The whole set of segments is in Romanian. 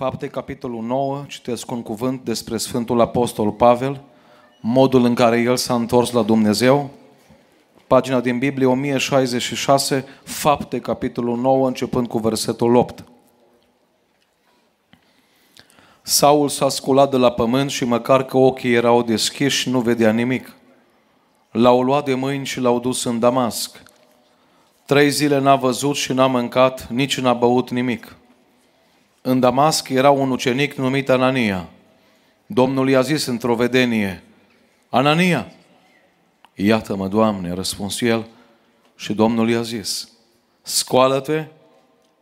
Fapte, capitolul 9, citesc un cuvânt despre Sfântul Apostol Pavel, modul în care el s-a întors la Dumnezeu. Pagina din Biblie 1066, Fapte, capitolul 9, începând cu versetul 8. Saul s-a sculat de la pământ și măcar că ochii erau deschiși, nu vedea nimic. L-au luat de mâini și l-au dus în Damasc. Trei zile n-a văzut și n-a mâncat, nici n-a băut nimic. În Damasc era un ucenic numit Anania. Domnul i-a zis într-o vedenie, Anania, iată-mă, Doamne, a răspuns el și Domnul i-a zis, scoală-te,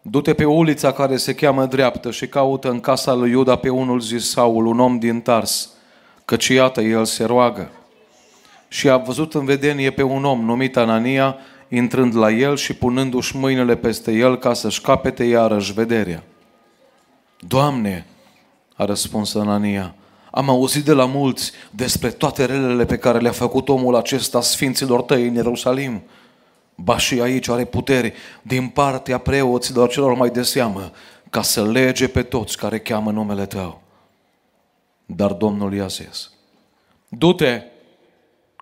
du-te pe ulița care se cheamă dreaptă și caută în casa lui Iuda pe unul zis Saul, un om din Tars, căci iată, el se roagă. Și a văzut în vedenie pe un om numit Anania, intrând la el și punându-și mâinile peste el ca să-și capete iarăși vederea. Doamne, a răspuns Anania, am auzit de la mulți despre toate relele pe care le-a făcut omul acesta sfinților tăi în Ierusalim. Ba și aici are puteri din partea preoților celor mai de seamă ca să lege pe toți care cheamă numele tău. Dar Domnul i-a zis, du-te,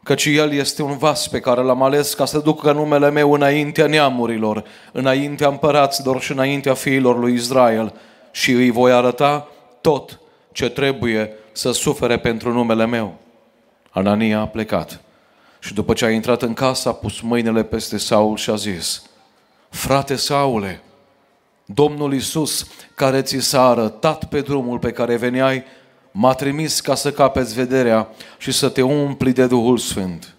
căci El este un vas pe care l-am ales ca să ducă numele meu înaintea neamurilor, înaintea împăraților și înaintea fiilor lui Israel și îi voi arăta tot ce trebuie să sufere pentru numele meu. Anania a plecat și după ce a intrat în casă a pus mâinile peste Saul și a zis, Frate Saule, Domnul Isus, care ți s-a arătat pe drumul pe care veneai, m-a trimis ca să capeți vederea și să te umpli de Duhul Sfânt.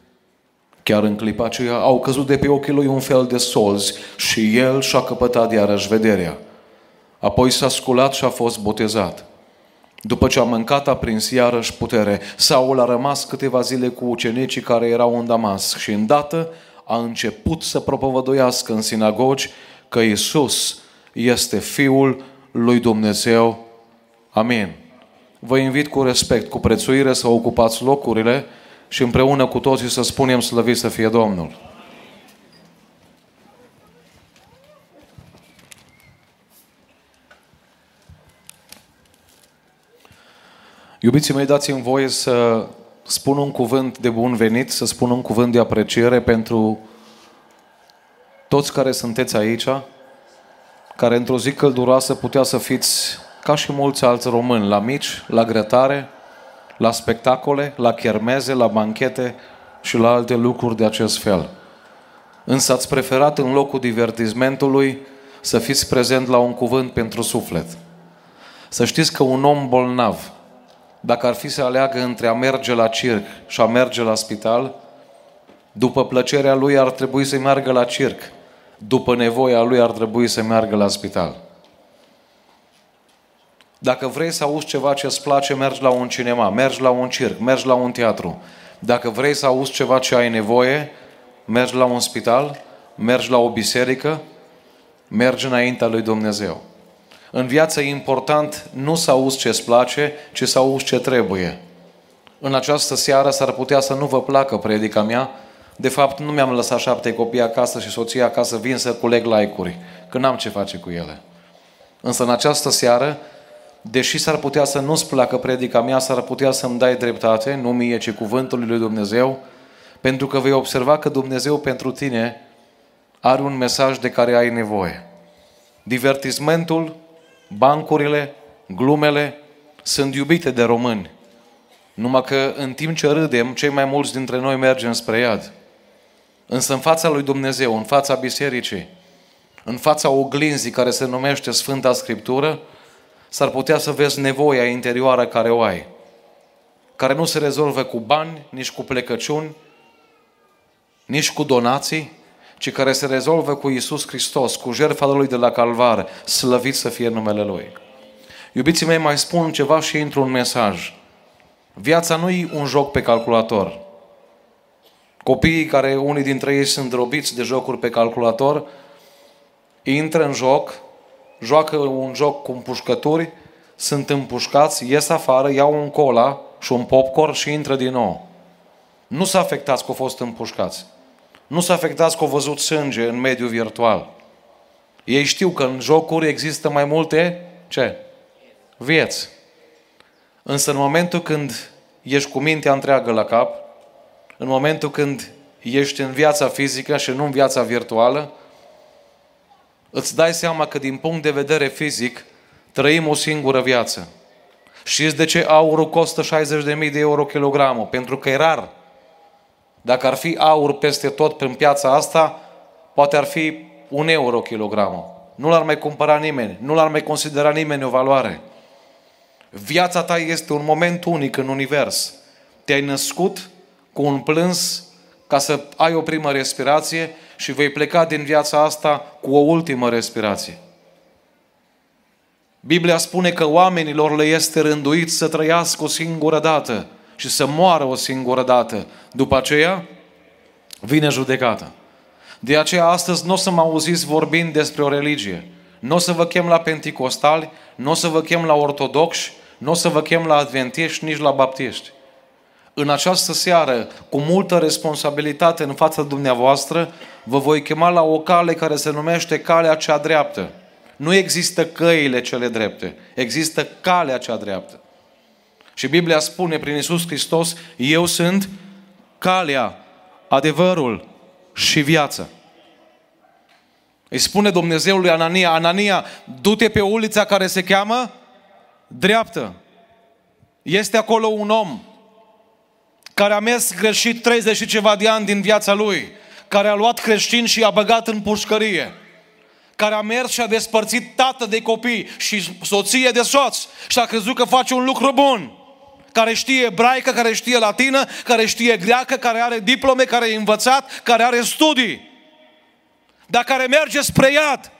Chiar în clipa aceea au căzut de pe ochii lui un fel de solzi și el și-a căpătat iarăși vederea. Apoi s-a sculat și a fost botezat. După ce a mâncat, a prins iarăși putere. Saul a rămas câteva zile cu ucenicii care erau în Damasc și îndată a început să propovăduiască în sinagogi că Isus este Fiul lui Dumnezeu. Amin. Vă invit cu respect, cu prețuire să ocupați locurile și împreună cu toții să spunem slăvit să fie Domnul. Iubiții mei, dați-mi voie să spun un cuvânt de bun venit, să spun un cuvânt de apreciere pentru toți care sunteți aici, care într-o zi călduroasă putea să fiți ca și mulți alți români, la mici, la grătare, la spectacole, la chermeze, la banchete și la alte lucruri de acest fel. Însă ați preferat în locul divertismentului să fiți prezent la un cuvânt pentru suflet. Să știți că un om bolnav, dacă ar fi să aleagă între a merge la circ și a merge la spital, după plăcerea lui ar trebui să meargă la circ, după nevoia lui ar trebui să meargă la spital. Dacă vrei să auzi ceva ce îți place, mergi la un cinema, mergi la un circ, mergi la un teatru. Dacă vrei să auzi ceva ce ai nevoie, mergi la un spital, mergi la o biserică, mergi înaintea lui Dumnezeu. În viață e important nu să auzi ce îți place, ci să auzi ce trebuie. În această seară s-ar putea să nu vă placă predica mea. De fapt, nu mi-am lăsat șapte copii acasă și soția acasă, vin să culeg like-uri, că n-am ce face cu ele. Însă în această seară, deși s-ar putea să nu-ți placă predica mea, s-ar putea să-mi dai dreptate, nu mie, ci cuvântul lui Dumnezeu, pentru că vei observa că Dumnezeu pentru tine are un mesaj de care ai nevoie. Divertismentul bancurile, glumele sunt iubite de români. Numai că în timp ce râdem, cei mai mulți dintre noi mergem spre iad. Însă în fața lui Dumnezeu, în fața bisericii, în fața oglinzii care se numește Sfânta Scriptură, s-ar putea să vezi nevoia interioară care o ai, care nu se rezolvă cu bani, nici cu plecăciuni, nici cu donații, ci care se rezolvă cu Isus Hristos, cu jertfa Lui de la Calvar, slăvit să fie numele Lui. Iubiții mei, mai spun ceva și intru un mesaj. Viața nu e un joc pe calculator. Copiii care unii dintre ei sunt robiți de jocuri pe calculator, intră în joc, joacă un joc cu împușcături, sunt împușcați, ies afară, iau un cola și un popcorn și intră din nou. Nu s-a afectați că au fost împușcați. Nu s-a afectați că au văzut sânge în mediul virtual. Ei știu că în jocuri există mai multe, ce? vieți. Însă în momentul când ești cu mintea întreagă la cap, în momentul când ești în viața fizică și nu în viața virtuală, îți dai seama că din punct de vedere fizic trăim o singură viață. Știți de ce aurul costă 60.000 de euro kilogramul? Pentru că e rar. Dacă ar fi aur peste tot prin piața asta, poate ar fi un euro kilogramul. Nu l-ar mai cumpăra nimeni, nu l-ar mai considera nimeni o valoare. Viața ta este un moment unic în univers. Te-ai născut cu un plâns ca să ai o primă respirație și vei pleca din viața asta cu o ultimă respirație. Biblia spune că oamenilor le este rânduit să trăiască o singură dată și să moară o singură dată. După aceea vine judecata. De aceea astăzi nu o să mă auziți vorbind despre o religie. Nu o să vă chem la penticostali, nu o să vă chem la ortodoxi, nu o să vă chem la adventiști, nici la baptiști. În această seară, cu multă responsabilitate în fața dumneavoastră, vă voi chema la o cale care se numește calea cea dreaptă. Nu există căile cele drepte, există calea cea dreaptă. Și Biblia spune prin Isus Hristos, eu sunt calea, adevărul și viața. Îi spune Dumnezeul lui Anania, Anania, du-te pe ulița care se cheamă dreaptă. Este acolo un om care a mers greșit 30 și ceva de ani din viața lui, care a luat creștin și i-a băgat în pușcărie, care a mers și a despărțit tată de copii și soție de soț și a crezut că face un lucru bun care știe ebraică, care știe latină, care știe greacă, care are diplome, care e învățat, care are studii, dar care merge spre iad.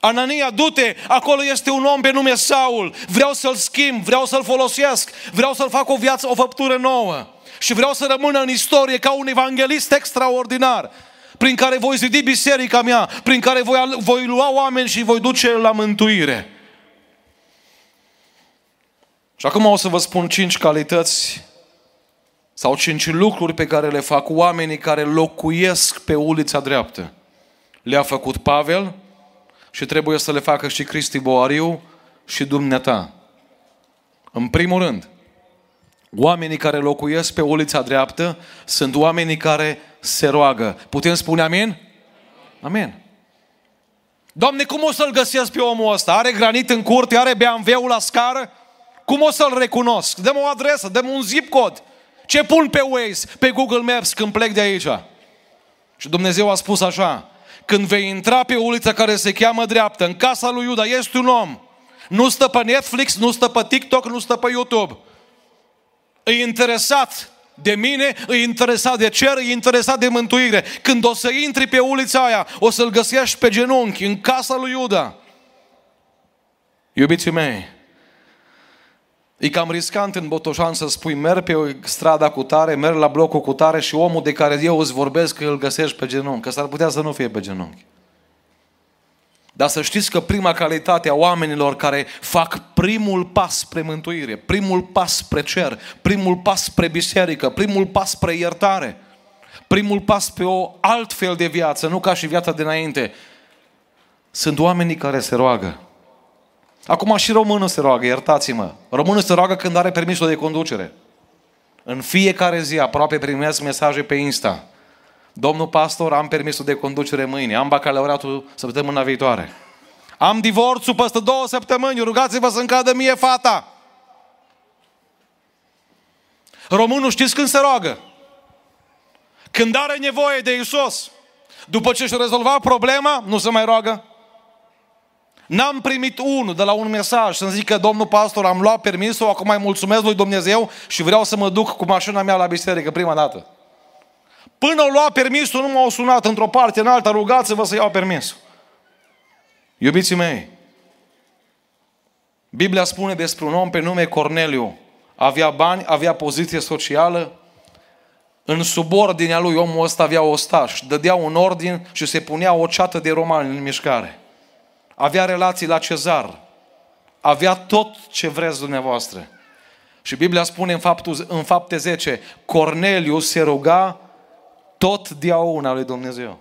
Anania, du-te, acolo este un om pe nume Saul, vreau să-l schimb, vreau să-l folosesc, vreau să-l fac o viață, o făptură nouă. Și vreau să rămână în istorie ca un evanghelist extraordinar, prin care voi zidi biserica mea, prin care voi, voi lua oameni și voi duce la mântuire. Și acum o să vă spun cinci calități sau cinci lucruri pe care le fac oamenii care locuiesc pe ulița dreaptă. Le-a făcut Pavel și trebuie să le facă și Cristi Boariu și dumneata. În primul rând, oamenii care locuiesc pe ulița dreaptă sunt oamenii care se roagă. Putem spune amin? Amin. Doamne, cum o să-l găsesc pe omul ăsta? Are granit în curte, are BMW-ul la scară? Cum o să-l recunosc? Dăm o adresă, dăm un zip cod. Ce pun pe Waze, pe Google Maps când plec de aici? Și Dumnezeu a spus așa, când vei intra pe ulița care se cheamă dreaptă, în casa lui Iuda, este un om. Nu stă pe Netflix, nu stă pe TikTok, nu stă pe YouTube. E interesat de mine, e interesat de cer, e interesat de mântuire. Când o să intri pe ulița aia, o să-l găsești pe genunchi, în casa lui Iuda. Iubiții mei, E cam riscant în Botoșan să spui merg pe strada cu tare, merg la blocul cu tare și omul de care eu îți vorbesc îl găsești pe genunchi, că s-ar putea să nu fie pe genunchi. Dar să știți că prima calitate a oamenilor care fac primul pas spre mântuire, primul pas spre cer, primul pas spre biserică, primul pas spre iertare, primul pas pe o altfel de viață, nu ca și viața dinainte, sunt oamenii care se roagă. Acum și românul se roagă, iertați-mă. Românul se roagă când are permisul de conducere. În fiecare zi aproape primesc mesaje pe Insta. Domnul pastor, am permisul de conducere mâine, am bacalaureatul săptămâna viitoare. Am divorțul peste două săptămâni, rugați-vă să încadă mie fata. Românul știți când se roagă? Când are nevoie de Isus. După ce și-a rezolvat problema, nu se mai roagă. N-am primit unul de la un mesaj să-mi zică, domnul pastor, am luat permisul, acum mai mulțumesc lui Dumnezeu și vreau să mă duc cu mașina mea la biserică prima dată. Până o lua permisul, nu m-au sunat într-o parte, în alta, rugați-vă să iau permisul. Iubiții mei, Biblia spune despre un om pe nume Corneliu. Avea bani, avea poziție socială, în subordinea lui omul ăsta avea ostaș, dădea un ordin și se punea o ceată de romani în mișcare avea relații la cezar, avea tot ce vreți dumneavoastră. Și Biblia spune în, faptul, în fapte 10, Corneliu se ruga tot diauna lui Dumnezeu.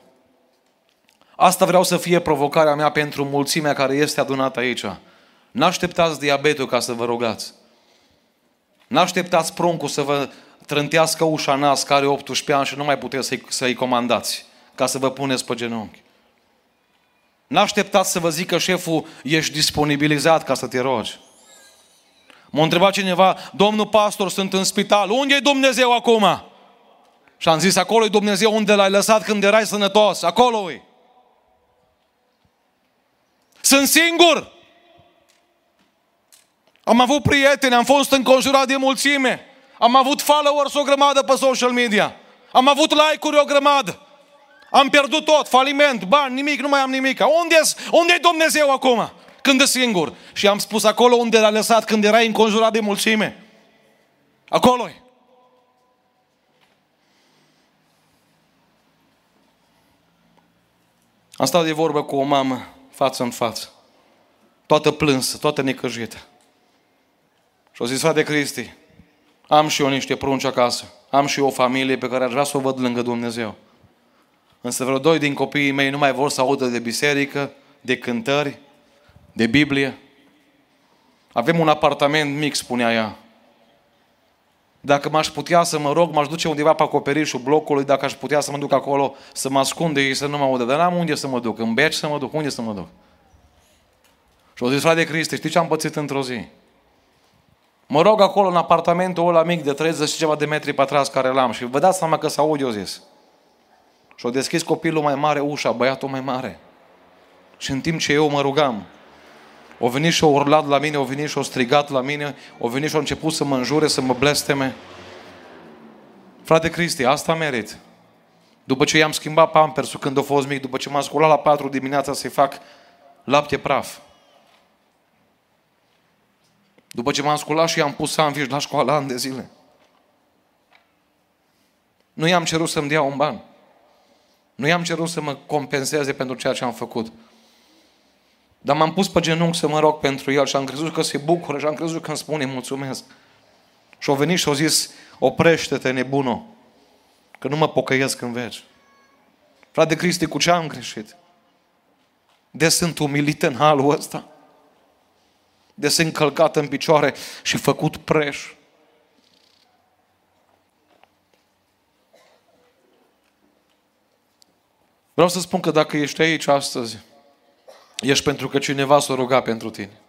Asta vreau să fie provocarea mea pentru mulțimea care este adunată aici. N-așteptați diabetul ca să vă rugați. N-așteptați pruncul să vă trântească ușa nas care are 18 ani și nu mai puteți să-i, să-i comandați ca să vă puneți pe genunchi. N-așteptați să vă zică șeful, ești disponibilizat ca să te rogi. M-a întrebat cineva, domnul pastor, sunt în spital, unde e Dumnezeu acum? Și am zis, acolo e Dumnezeu unde l-ai lăsat când erai sănătos, acolo e. Sunt singur. Am avut prieteni, am fost înconjurat de mulțime. Am avut followers o grămadă pe social media. Am avut like-uri o grămadă. Am pierdut tot, faliment, bani, nimic, nu mai am nimic. Unde unde e Dumnezeu acum? Când e singur. Și am spus acolo unde l-a lăsat când era înconjurat de mulțime. acolo -i. Am stat de vorbă cu o mamă, față în față. Toată plânsă, toată necăjită. Și o zis, frate Cristi, am și eu niște prunci acasă. Am și eu o familie pe care aș vrea să o văd lângă Dumnezeu. Însă vreo doi din copiii mei nu mai vor să audă de biserică, de cântări, de Biblie. Avem un apartament mic, spunea ea. Dacă m-aș putea să mă rog, m-aș duce undeva pe acoperișul blocului, dacă aș putea să mă duc acolo, să mă ascund de ei, să nu mă audă. Dar n-am unde să mă duc. În beci să mă duc. Unde să mă duc? Și o zis, frate Cristi, știi ce am pățit într-o zi? Mă rog acolo în apartamentul ăla mic de 30 și ceva de metri pătrați care l-am și vă dați seama că s aud, eu zis. Și-o deschis copilul mai mare ușa, băiatul mai mare. Și în timp ce eu mă rugam, o venit și o urlat la mine, o venit și o strigat la mine, o venit și o început să mă înjure, să mă blesteme. Frate Cristi, asta merit. După ce i-am schimbat pampersul când a fost mic, după ce m-am sculat la patru dimineața să-i fac lapte praf. După ce m-am sculat și i-am pus sandwich la școală ani de zile. Nu i-am cerut să-mi dea un ban. Nu i-am cerut să mă compenseze pentru ceea ce am făcut. Dar m-am pus pe genunchi să mă rog pentru el și am crezut că se bucură și am crezut că îmi spune mulțumesc. Și au venit și au zis, oprește-te nebunul, că nu mă pocăiesc în veci. Frate Cristi, cu ce am greșit? De sunt umilit în halul ăsta? De sunt călcat în picioare și făcut preș? Vreau să spun că dacă ești aici astăzi, ești pentru că cineva s-a rugat pentru tine.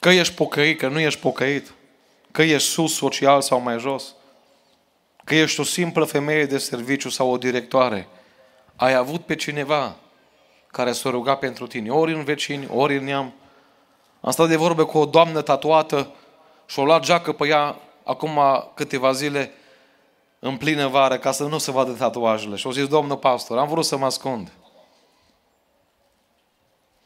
Că ești pocăit, că nu ești pocăit, că ești sus social sau mai jos, că ești o simplă femeie de serviciu sau o directoare, ai avut pe cineva care s-a rugat pentru tine, ori în vecini, ori în neam. Am stat de vorbă cu o doamnă tatuată și-o luat geacă pe ea acum câteva zile în plină vară ca să nu se vadă tatuajele. Și au zis, domnul pastor, am vrut să mă ascund.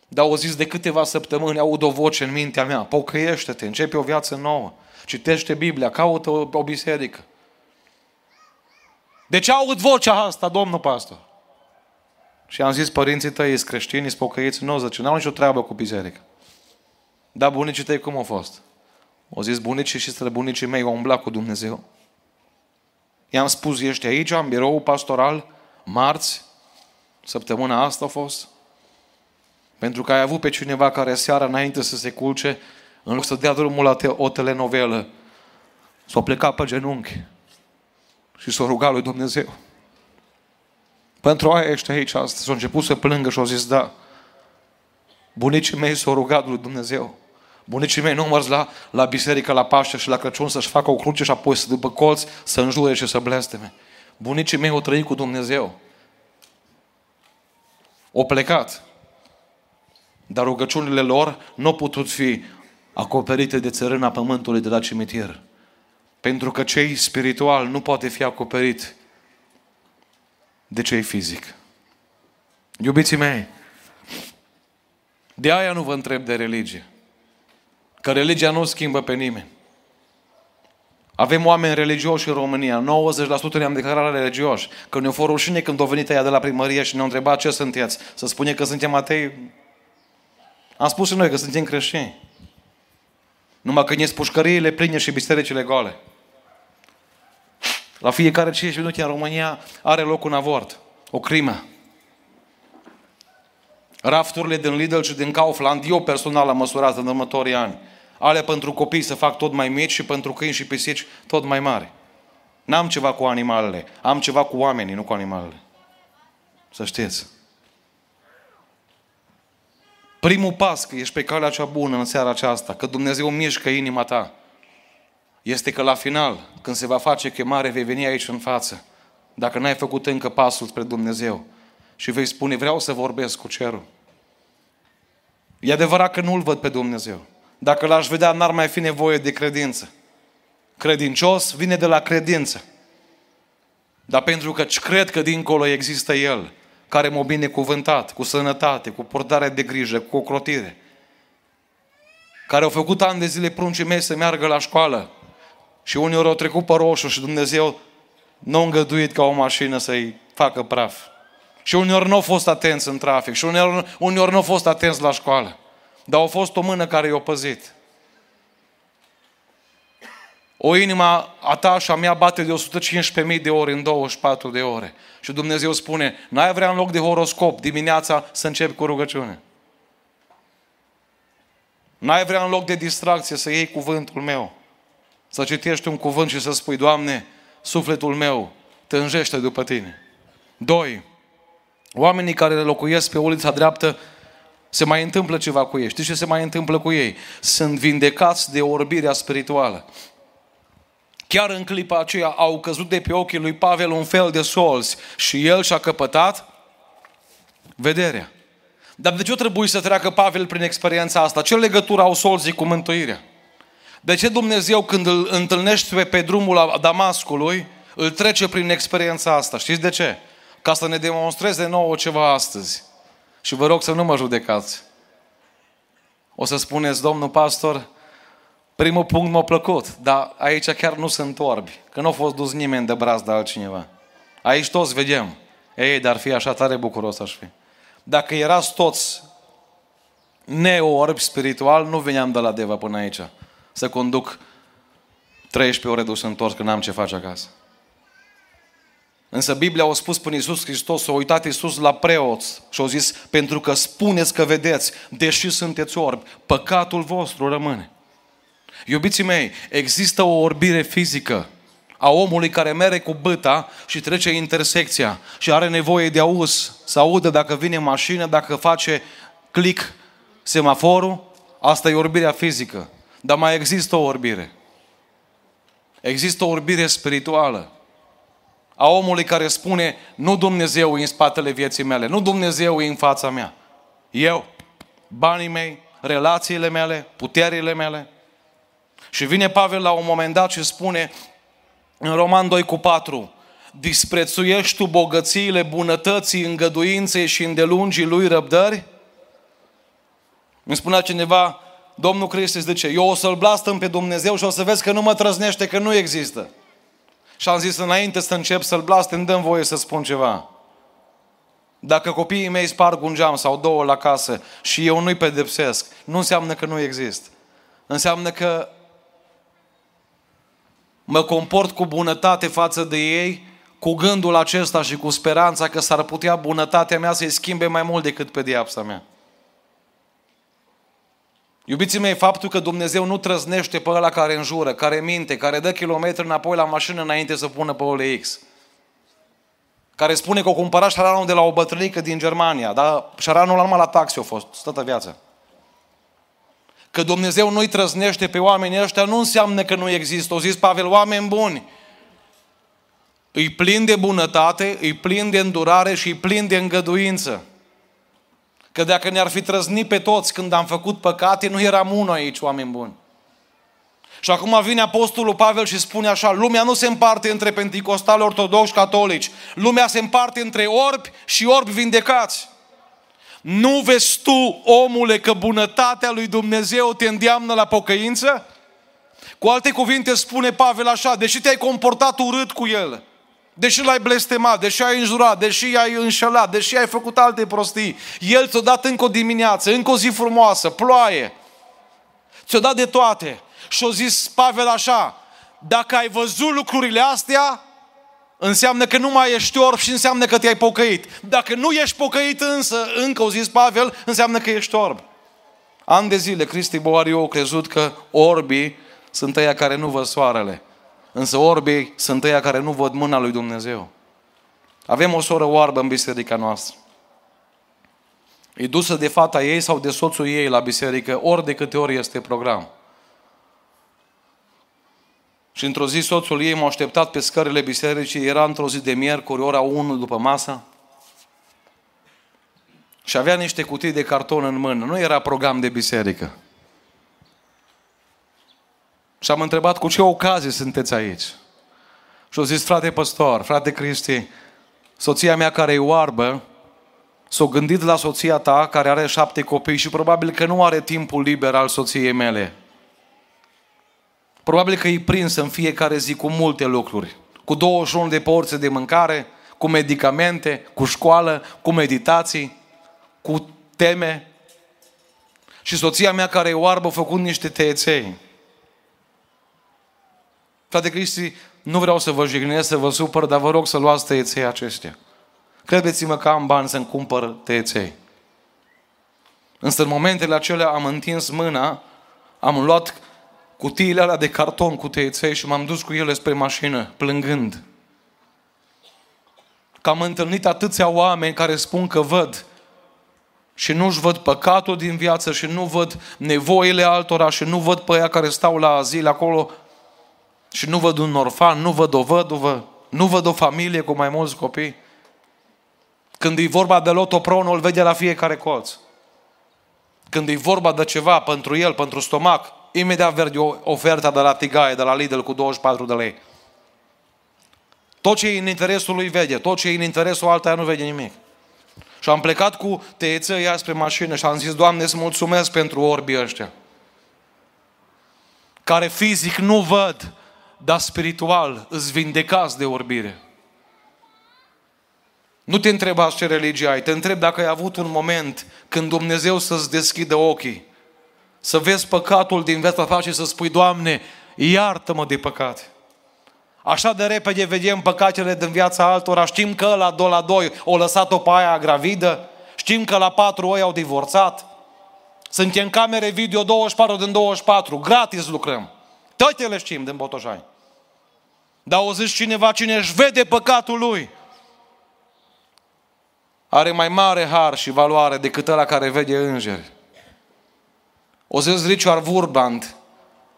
Dar au zis de câteva săptămâni, aud o voce în mintea mea, pocăiește-te, începe o viață nouă, citește Biblia, caută o, o biserică. De ce aud vocea asta, domnul pastor? Și am zis, părinții tăi sunt creștini, sunt pocăiți, nu zice, n-au nicio treabă cu biserică. Dar bunicii tăi cum au fost? Au zis, bunicii și străbunicii mei au umblat cu Dumnezeu. I-am spus, ești aici, în birou pastoral, marți, săptămâna asta a fost. Pentru că ai avut pe cineva care seara înainte să se culce, în loc să dea drumul la te- o telenovelă, s-a plecat pe genunchi și s-a rugat lui Dumnezeu. Pentru aia ești aici astăzi. S-a început să plângă și a zis, da, bunicii mei s-au rugat lui Dumnezeu. Bunicii mei nu mers la, la biserică, la Paște și la Crăciun să-și facă o cruce și apoi să după colț să înjure și să blesteme. Bunicii mei au trăit cu Dumnezeu. Au plecat. Dar rugăciunile lor nu au putut fi acoperite de țărâna pământului de la cimitir. Pentru că cei spiritual nu poate fi acoperit de cei fizic. Iubiții mei, de aia nu vă întreb de religie. Că religia nu schimbă pe nimeni. Avem oameni religioși în România. 90% ne-am declarat religioși. Că ne-au fost rușine când au venit aia de la primărie și ne-au întrebat ce sunteți. Să spune că suntem atei. Am spus și noi că suntem creștini. Numai că ne pușcăriile pline și bisericile goale. La fiecare 5 minute în România are loc un avort, o crimă. Rafturile din Lidl și din Kaufland, eu personal am măsurat în următorii ani. Ale pentru copii să fac tot mai mici și pentru câini și pisici tot mai mari. N-am ceva cu animalele, am ceva cu oamenii, nu cu animalele. Să știți. Primul pas că ești pe calea cea bună în seara aceasta, că Dumnezeu mișcă inima ta, este că la final, când se va face chemare, vei veni aici în față. Dacă n-ai făcut încă pasul spre Dumnezeu și vei spune, vreau să vorbesc cu cerul. E adevărat că nu-L văd pe Dumnezeu. Dacă l-aș vedea, n-ar mai fi nevoie de credință. Credincios vine de la credință. Dar pentru că cred că dincolo există El, care m-a binecuvântat cu sănătate, cu portare de grijă, cu ocrotire, care au făcut ani de zile pruncii mei să meargă la școală și uneori au trecut pe roșu și Dumnezeu nu a îngăduit ca o mașină să-i facă praf. Și uneori nu au fost atenți în trafic și uneori, uneori nu au fost atenți la școală. Dar au fost o mână care i-a păzit. O inima a ta și a mea bate de 115.000 de ore în 24 de ore. Și Dumnezeu spune, n-ai vrea în loc de horoscop dimineața să începi cu rugăciune. N-ai vrea în loc de distracție să iei cuvântul meu. Să citești un cuvânt și să spui, Doamne, sufletul meu tânjește după Tine. Doi, oamenii care locuiesc pe ulița dreaptă se mai întâmplă ceva cu ei. Știți ce se mai întâmplă cu ei? Sunt vindecați de orbirea spirituală. Chiar în clipa aceea au căzut de pe ochii lui Pavel un fel de solzi și el și-a căpătat vederea. Dar de ce trebuie să treacă Pavel prin experiența asta? Ce legătură au solzii cu mântuirea? De ce Dumnezeu când îl întâlnește pe drumul la Damascului, îl trece prin experiența asta? Știți de ce? Ca să ne demonstreze nouă ceva astăzi. Și vă rog să nu mă judecați. O să spuneți, domnul pastor, primul punct m-a plăcut, dar aici chiar nu sunt orbi, că nu a fost dus nimeni de braț de altcineva. Aici toți vedem. Ei, dar fi așa tare bucuros aș fi. Dacă erați toți neorbi spiritual, nu veneam de la Deva până aici să conduc 13 ore dus întors că n-am ce face acasă. Însă Biblia a spus până Iisus Hristos, a uitat Iisus la preoți și a zis, pentru că spuneți că vedeți, deși sunteți orbi, păcatul vostru rămâne. Iubiții mei, există o orbire fizică a omului care mere cu băta și trece intersecția și are nevoie de auz, să audă dacă vine mașină, dacă face click semaforul, asta e orbirea fizică. Dar mai există o orbire. Există o orbire spirituală a omului care spune nu Dumnezeu e în spatele vieții mele, nu Dumnezeu e în fața mea. Eu, banii mei, relațiile mele, puterile mele. Și vine Pavel la un moment dat și spune în Roman 2 cu 4, disprețuiești tu bogățiile, bunătății, îngăduinței și îndelungii lui răbdări? Îmi spunea cineva, Domnul Hristos zice, eu o să-L blastăm pe Dumnezeu și o să vezi că nu mă trăznește, că nu există. Și am zis, înainte să încep să-L blastem, dăm voie să spun ceva. Dacă copiii mei sparg un geam sau două la casă și eu nu-i pedepsesc, nu înseamnă că nu există. Înseamnă că mă comport cu bunătate față de ei, cu gândul acesta și cu speranța că s-ar putea bunătatea mea să-i schimbe mai mult decât pediapsa mea. Iubiții mei, faptul că Dumnezeu nu trăznește pe ăla care înjură, care minte, care dă kilometri înapoi la mașină înainte să pună pe OLX, care spune că o cumpăra șaranul de la o bătrânică din Germania, dar șaranul numai la taxi a fost, toată viața. Că Dumnezeu nu-i trăznește pe oamenii ăștia nu înseamnă că nu există. O zis Pavel, oameni buni, îi plin de bunătate, îi plin de îndurare și îi plin de îngăduință. Că dacă ne-ar fi trăznit pe toți când am făcut păcate, nu eram unul aici, oameni buni. Și acum vine Apostolul Pavel și spune așa, lumea nu se împarte între penticostali, ortodoxi, catolici. Lumea se împarte între orbi și orbi vindecați. Nu vezi tu, omule, că bunătatea lui Dumnezeu te îndeamnă la pocăință? Cu alte cuvinte spune Pavel așa, deși te-ai comportat urât cu el, deși l-ai blestemat, deși ai înjurat, deși ai înșelat, deși ai făcut alte prostii, El ți-a dat încă o dimineață, încă o zi frumoasă, ploaie. Ți-a dat de toate. Și a zis Pavel așa, dacă ai văzut lucrurile astea, înseamnă că nu mai ești orb și înseamnă că te-ai pocăit. Dacă nu ești pocăit însă, încă o zis Pavel, înseamnă că ești orb. An de zile, Cristi Boariu au crezut că orbii sunt ăia care nu văd soarele. Însă orbii sunt ăia care nu văd mâna lui Dumnezeu. Avem o soră oarbă în biserica noastră. E dusă de fata ei sau de soțul ei la biserică, ori de câte ori este program. Și într-o zi soțul ei m-a așteptat pe scările bisericii, era într-o zi de miercuri, ora 1 după masă. Și avea niște cutii de carton în mână. Nu era program de biserică. Și am întrebat cu ce ocazie sunteți aici. Și au zis, frate păstor, frate Cristi, soția mea care e oarbă, s-a gândit la soția ta care are șapte copii și probabil că nu are timpul liber al soției mele. Probabil că e prins în fiecare zi cu multe lucruri. Cu 21 de porți de mâncare, cu medicamente, cu școală, cu meditații, cu teme. Și soția mea care e oarbă a făcut niște tăieței. Frate Cristi, nu vreau să vă jignesc, să vă supăr, dar vă rog să luați tăieței acestea. Credeți-mă că am bani să-mi cumpăr tăieței. Însă în momentele acelea am întins mâna, am luat cutiile alea de carton cu tăieței și m-am dus cu ele spre mașină, plângând. Că am întâlnit atâția oameni care spun că văd și nu-și văd păcatul din viață și nu văd nevoile altora și nu văd pe aia care stau la azil acolo și nu văd un orfan, nu văd o văduvă, nu văd o familie cu mai mulți copii. Când e vorba de loto pro, îl vede la fiecare colț. Când e vorba de ceva pentru el, pentru stomac, imediat verde oferta de la Tigaie, de la Lidl cu 24 de lei. Tot ce e în interesul lui vede, tot ce e în interesul altuia nu vede nimic. Și am plecat cu tăieță ea spre mașină și am zis, Doamne, îți mulțumesc pentru orbii ăștia. Care fizic nu văd, dar spiritual îți vindecați de orbire. Nu te întreba ce religie ai, te întreb dacă ai avut un moment când Dumnezeu să-ți deschidă ochii, să vezi păcatul din viața ta și să spui, Doamne, iartă-mă de păcate. Așa de repede vedem păcatele din viața altora, știm că la 2 la 2 o lăsat-o pe aia gravidă, știm că la 4 oi au divorțat, suntem camere video 24 din 24, gratis lucrăm. Toate le știm din Botoșani. Dar o zis cineva, cine își vede păcatul lui, are mai mare har și valoare decât ăla care vede îngeri. O zis Richard Wurbrand,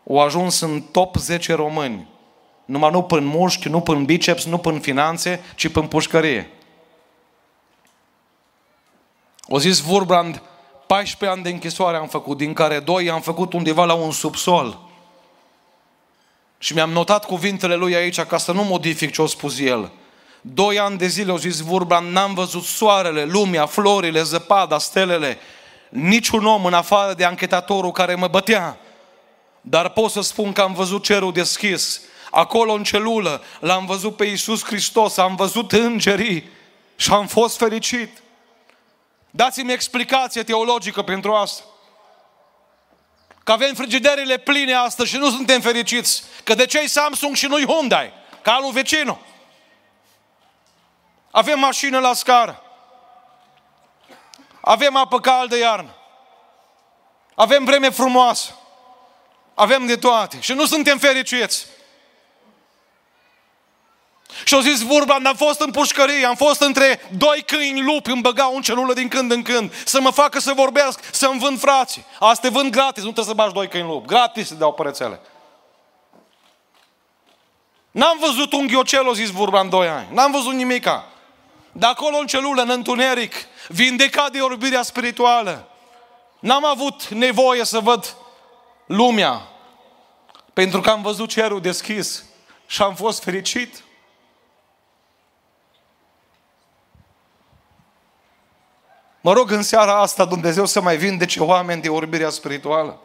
au ajuns în top 10 români. Numai nu până mușchi, nu până biceps, nu până finanțe, ci până pușcărie. O zis Wurbrand, 14 ani de închisoare am făcut, din care 2 am făcut undeva la un subsol. Și mi-am notat cuvintele lui aici ca să nu modific ce a spus el. Doi ani de zile, au zis vorba, n-am văzut soarele, lumea, florile, zăpada, stelele, niciun om în afară de anchetatorul care mă bătea. Dar pot să spun că am văzut cerul deschis. Acolo în celulă l-am văzut pe Iisus Hristos, am văzut îngerii și am fost fericit. Dați-mi explicație teologică pentru asta. Că avem frigiderile pline astăzi și nu suntem fericiți. Că de ce Samsung și nu-i Hyundai? Ca al lui vecinul. Avem mașină la scară. Avem apă caldă iarnă. Avem vreme frumoasă. Avem de toate. Și nu suntem fericiți. Și au zis vorba, am fost în pușcărie, am fost între doi câini lupi, îmi băgau un celulă din când în când, să mă facă să vorbesc, să-mi vând frații. Asta vând gratis, nu trebuie să bagi doi câini lupi. Gratis se dau părețele. N-am văzut un ghiocel, zis vorba, în doi ani. N-am văzut nimica. De acolo în celulă, în întuneric, vindecat de orbirea spirituală. N-am avut nevoie să văd lumea, pentru că am văzut cerul deschis și am fost fericit. Mă rog în seara asta Dumnezeu să mai vindece oameni de orbirea spirituală.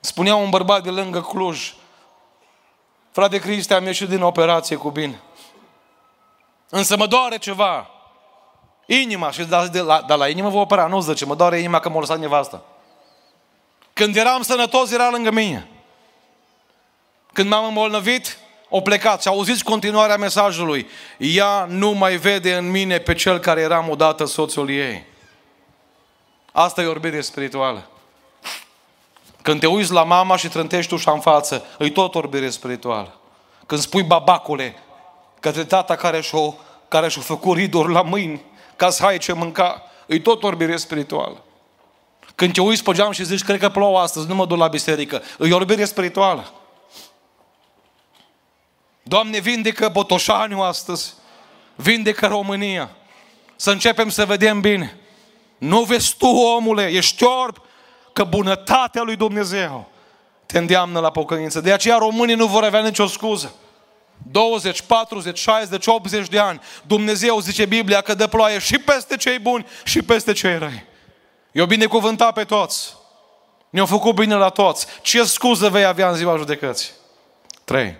Spunea un bărbat de lângă Cluj, frate Cristi, am ieșit din operație cu bine. Însă mă doare ceva. Inima. Și dar de la, de la inimă vă opera, nu zice, mă doare inima că m-a lăsat nevasta. Când eram sănătos, era lângă mine. Când m-am îmbolnăvit, o plecat și auziți continuarea mesajului. Ea nu mai vede în mine pe cel care eram odată soțul ei. Asta e orbire spirituală. Când te uiți la mama și trântești ușa în față, îi tot orbire spirituală. Când spui babacule către tata care și-o, care și-o făcut riduri la mâini ca să ai ce mânca, îi tot orbire spirituală. Când te uiți pe geam și zici, cred că plouă astăzi, nu mă duc la biserică, îi orbire spirituală. Doamne, vindecă Botoșaniu astăzi, vindecă România. Să începem să vedem bine. Nu vezi tu, omule, ești orb, că bunătatea lui Dumnezeu te îndeamnă la pocăință. De aceea românii nu vor avea nicio scuză. 20, 40, 60, 80 de ani. Dumnezeu zice Biblia că dă ploaie și peste cei buni și peste cei răi. Eu binecuvântat pe toți. Ne-au făcut bine la toți. Ce scuză vei avea în ziua judecății? 3.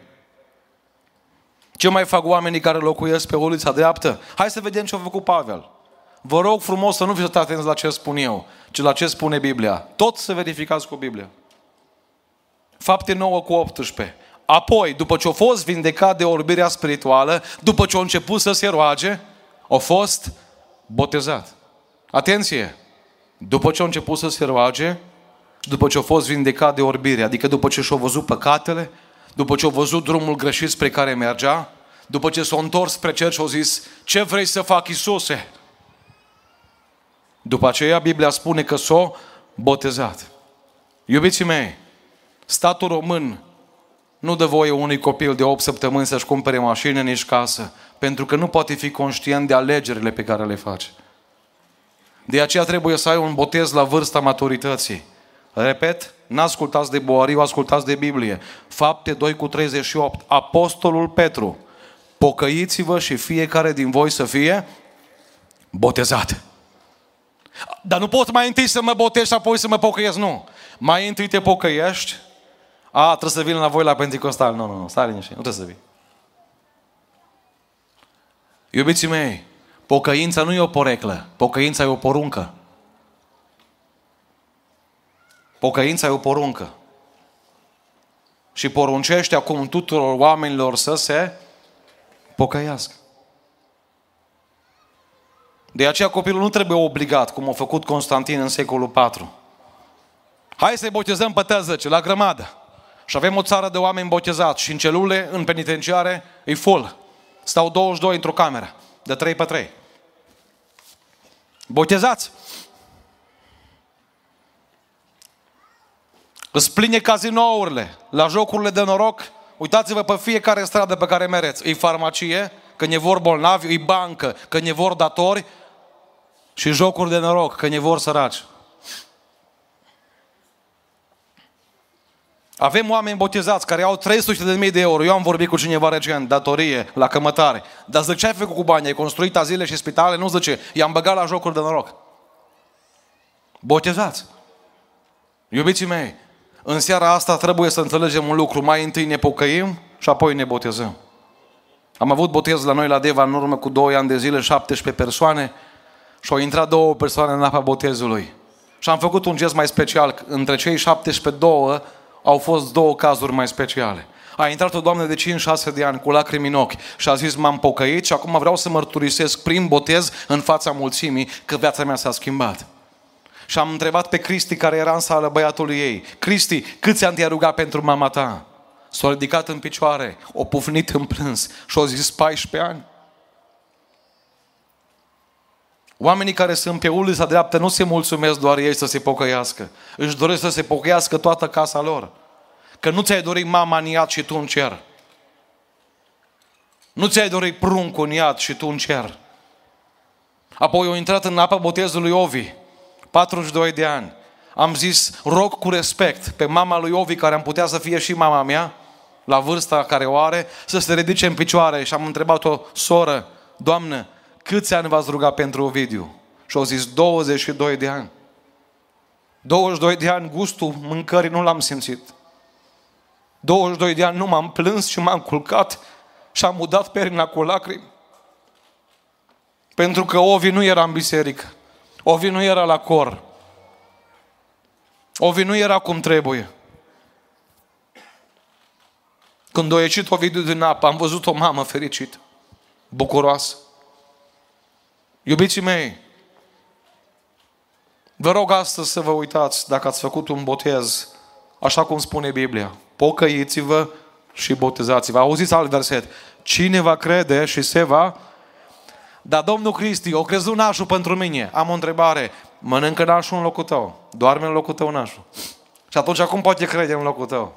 Ce mai fac oamenii care locuiesc pe ulița dreaptă? Hai să vedem ce a făcut Pavel. Vă rog frumos să nu fiți atenți la ce spun eu, ci la ce spune Biblia. Tot să verificați cu Biblia. Fapte 9 cu 18. Apoi, după ce a fost vindecat de orbirea spirituală, după ce a început să se roage, a fost botezat. Atenție! După ce a început să se roage, după ce a fost vindecat de orbire, adică după ce și-a văzut păcatele, după ce a văzut drumul greșit spre care mergea, după ce s-a întors spre cer și a zis, ce vrei să fac, Iisuse? După aceea, Biblia spune că s-a botezat. Iubiții mei, statul român nu dă voie unui copil de 8 săptămâni să-și cumpere mașină, nici casă, pentru că nu poate fi conștient de alegerile pe care le face. De aceea trebuie să ai un botez la vârsta maturității. Repet, n-ascultați de Boariu, ascultați de Biblie. Fapte 2 cu 38. Apostolul Petru. Pocăiți-vă și fiecare din voi să fie botezat. Dar nu pot mai întâi să mă botez și apoi să mă pocăiesc. Nu. Mai întâi te pocăiești. A, trebuie să vin la voi la Pentecostal. Nu, nu, nu. Stai liniște. Nu trebuie să vii. Iubiții mei, pocăința nu e o poreclă. Pocăința e o poruncă. Pocăința e o poruncă. Și poruncește acum tuturor oamenilor să se pocăiască. De aceea copilul nu trebuie obligat, cum a făcut Constantin în secolul IV. Hai să-i botezăm pe tăzăce, la grămadă. Și avem o țară de oameni botezați și în celule, în penitenciare, e full. Stau 22 într-o cameră, de 3 pe 3. Botezați! Îți pline cazinourile, la jocurile de noroc. Uitați-vă pe fiecare stradă pe care mereți. E farmacie, că ne vor bolnavi, e bancă, că ne vor datori și jocuri de noroc, că ne vor săraci. Avem oameni botezați care au 300.000 de euro. Eu am vorbit cu cineva recent, datorie, la cămătare. Dar zic, ce ai făcut cu banii? Ai construit azile și spitale? Nu zice, i-am băgat la jocuri de noroc. Botezați. Iubiții mei, în seara asta trebuie să înțelegem un lucru. Mai întâi ne pocăim și apoi ne botezăm. Am avut botez la noi la Deva în urmă cu 2 ani de zile, 17 persoane și au intrat două persoane în apa botezului. Și am făcut un gest mai special. Între cei 17 două au fost două cazuri mai speciale. A intrat o doamnă de 5-6 de ani cu lacrimi în ochi și a zis m-am pocăit și acum vreau să mărturisesc prin botez în fața mulțimii că viața mea s-a schimbat. Și am întrebat pe Cristi care era în sală băiatului ei. Cristi, câți ani te-a rugat pentru mama ta? S-a ridicat în picioare, o pufnit în plâns și a zis 14 ani. Oamenii care sunt pe ulița dreaptă nu se mulțumesc doar ei să se pocăiască. Își doresc să se pocăiască toată casa lor. Că nu ți-ai dorit mama în iad și tu în cer. Nu ți-ai dorit pruncul în iad și tu în cer. Apoi au intrat în apa botezului Ovi. 42 de ani. Am zis, rog cu respect pe mama lui Ovi, care am putea să fie și mama mea, la vârsta care o are, să se ridice în picioare. Și am întrebat-o, soră, doamnă, câți ani v-ați rugat pentru Ovidiu? Și au zis 22 de ani. 22 de ani gustul mâncării nu l-am simțit. 22 de ani nu m-am plâns și m-am culcat și am udat perina cu lacrimi. Pentru că Ovi nu era în biserică. Ovi nu era la cor. Ovi nu era cum trebuie. Când a ieșit Ovidiu din apă, am văzut o mamă fericită, bucuroasă. Iubiții mei, vă rog astăzi să vă uitați dacă ați făcut un botez, așa cum spune Biblia. Pocăiți-vă și botezați-vă. Auziți alt verset. Cine va crede și se va... Dar Domnul Cristi, o crezut nașul pentru mine. Am o întrebare. Mănâncă nașul în locul tău. Doarme în locul tău nașul. Și atunci cum poate crede în locul tău?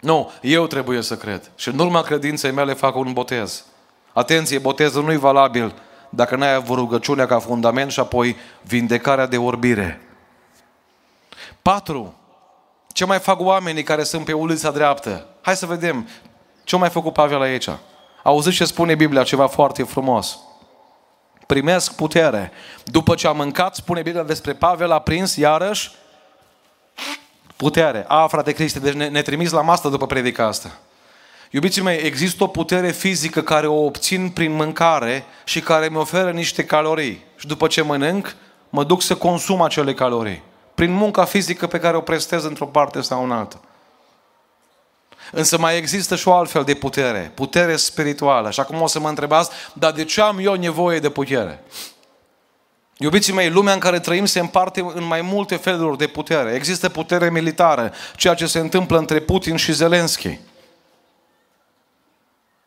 Nu, eu trebuie să cred. Și în urma credinței mele fac un botez. Atenție, botezul nu e valabil dacă n-ai avut rugăciunea ca fundament și apoi vindecarea de orbire. Patru. Ce mai fac oamenii care sunt pe ulița dreaptă? Hai să vedem. Ce mai făcut Pavel aici? Auziți ce spune Biblia, ceva foarte frumos. Primesc putere. După ce a mâncat, spune Biblia despre Pavel, a prins iarăși putere. A, frate Cristi, deci ne, ne trimis la masă după predica asta. Iubiții mei, există o putere fizică care o obțin prin mâncare și care mi oferă niște calorii. Și după ce mănânc, mă duc să consum acele calorii. Prin munca fizică pe care o prestez într-o parte sau în alta. Însă mai există și o altfel de putere, putere spirituală. Și acum o să mă întrebați, dar de ce am eu nevoie de putere? Iubiții mei, lumea în care trăim se împarte în mai multe feluri de putere. Există putere militară, ceea ce se întâmplă între Putin și Zelenski.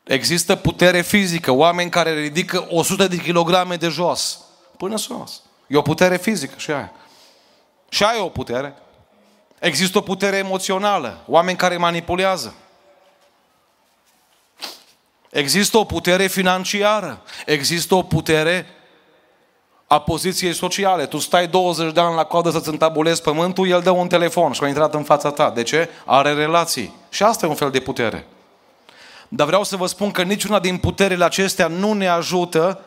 Există putere fizică, oameni care ridică 100 de kilograme de jos până sus. E o putere fizică și aia. Și aia e o putere. Există o putere emoțională, oameni care manipulează. Există o putere financiară, există o putere a poziției sociale. Tu stai 20 de ani la coadă să-ți întabulezi pământul, el dă un telefon și a intrat în fața ta. De ce? Are relații. Și asta e un fel de putere. Dar vreau să vă spun că niciuna din puterile acestea nu ne ajută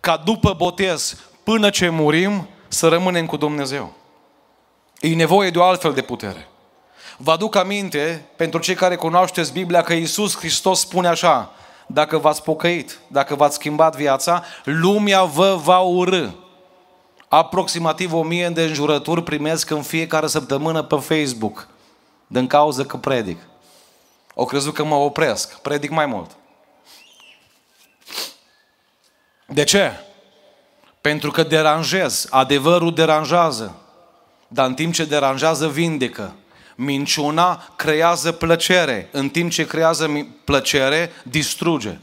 ca după botez, până ce murim, să rămânem cu Dumnezeu. E nevoie de o altfel de putere. Vă aduc aminte, pentru cei care cunoașteți Biblia, că Iisus Hristos spune așa, dacă v-ați pocăit, dacă v-ați schimbat viața, lumea vă va urâ. Aproximativ o mie de înjurături primesc în fiecare săptămână pe Facebook, din cauza că predic. O crezut că mă opresc, predic mai mult. De ce? Pentru că deranjez. Adevărul deranjează. Dar în timp ce deranjează, vindecă. Minciuna creează plăcere. În timp ce creează plăcere, distruge.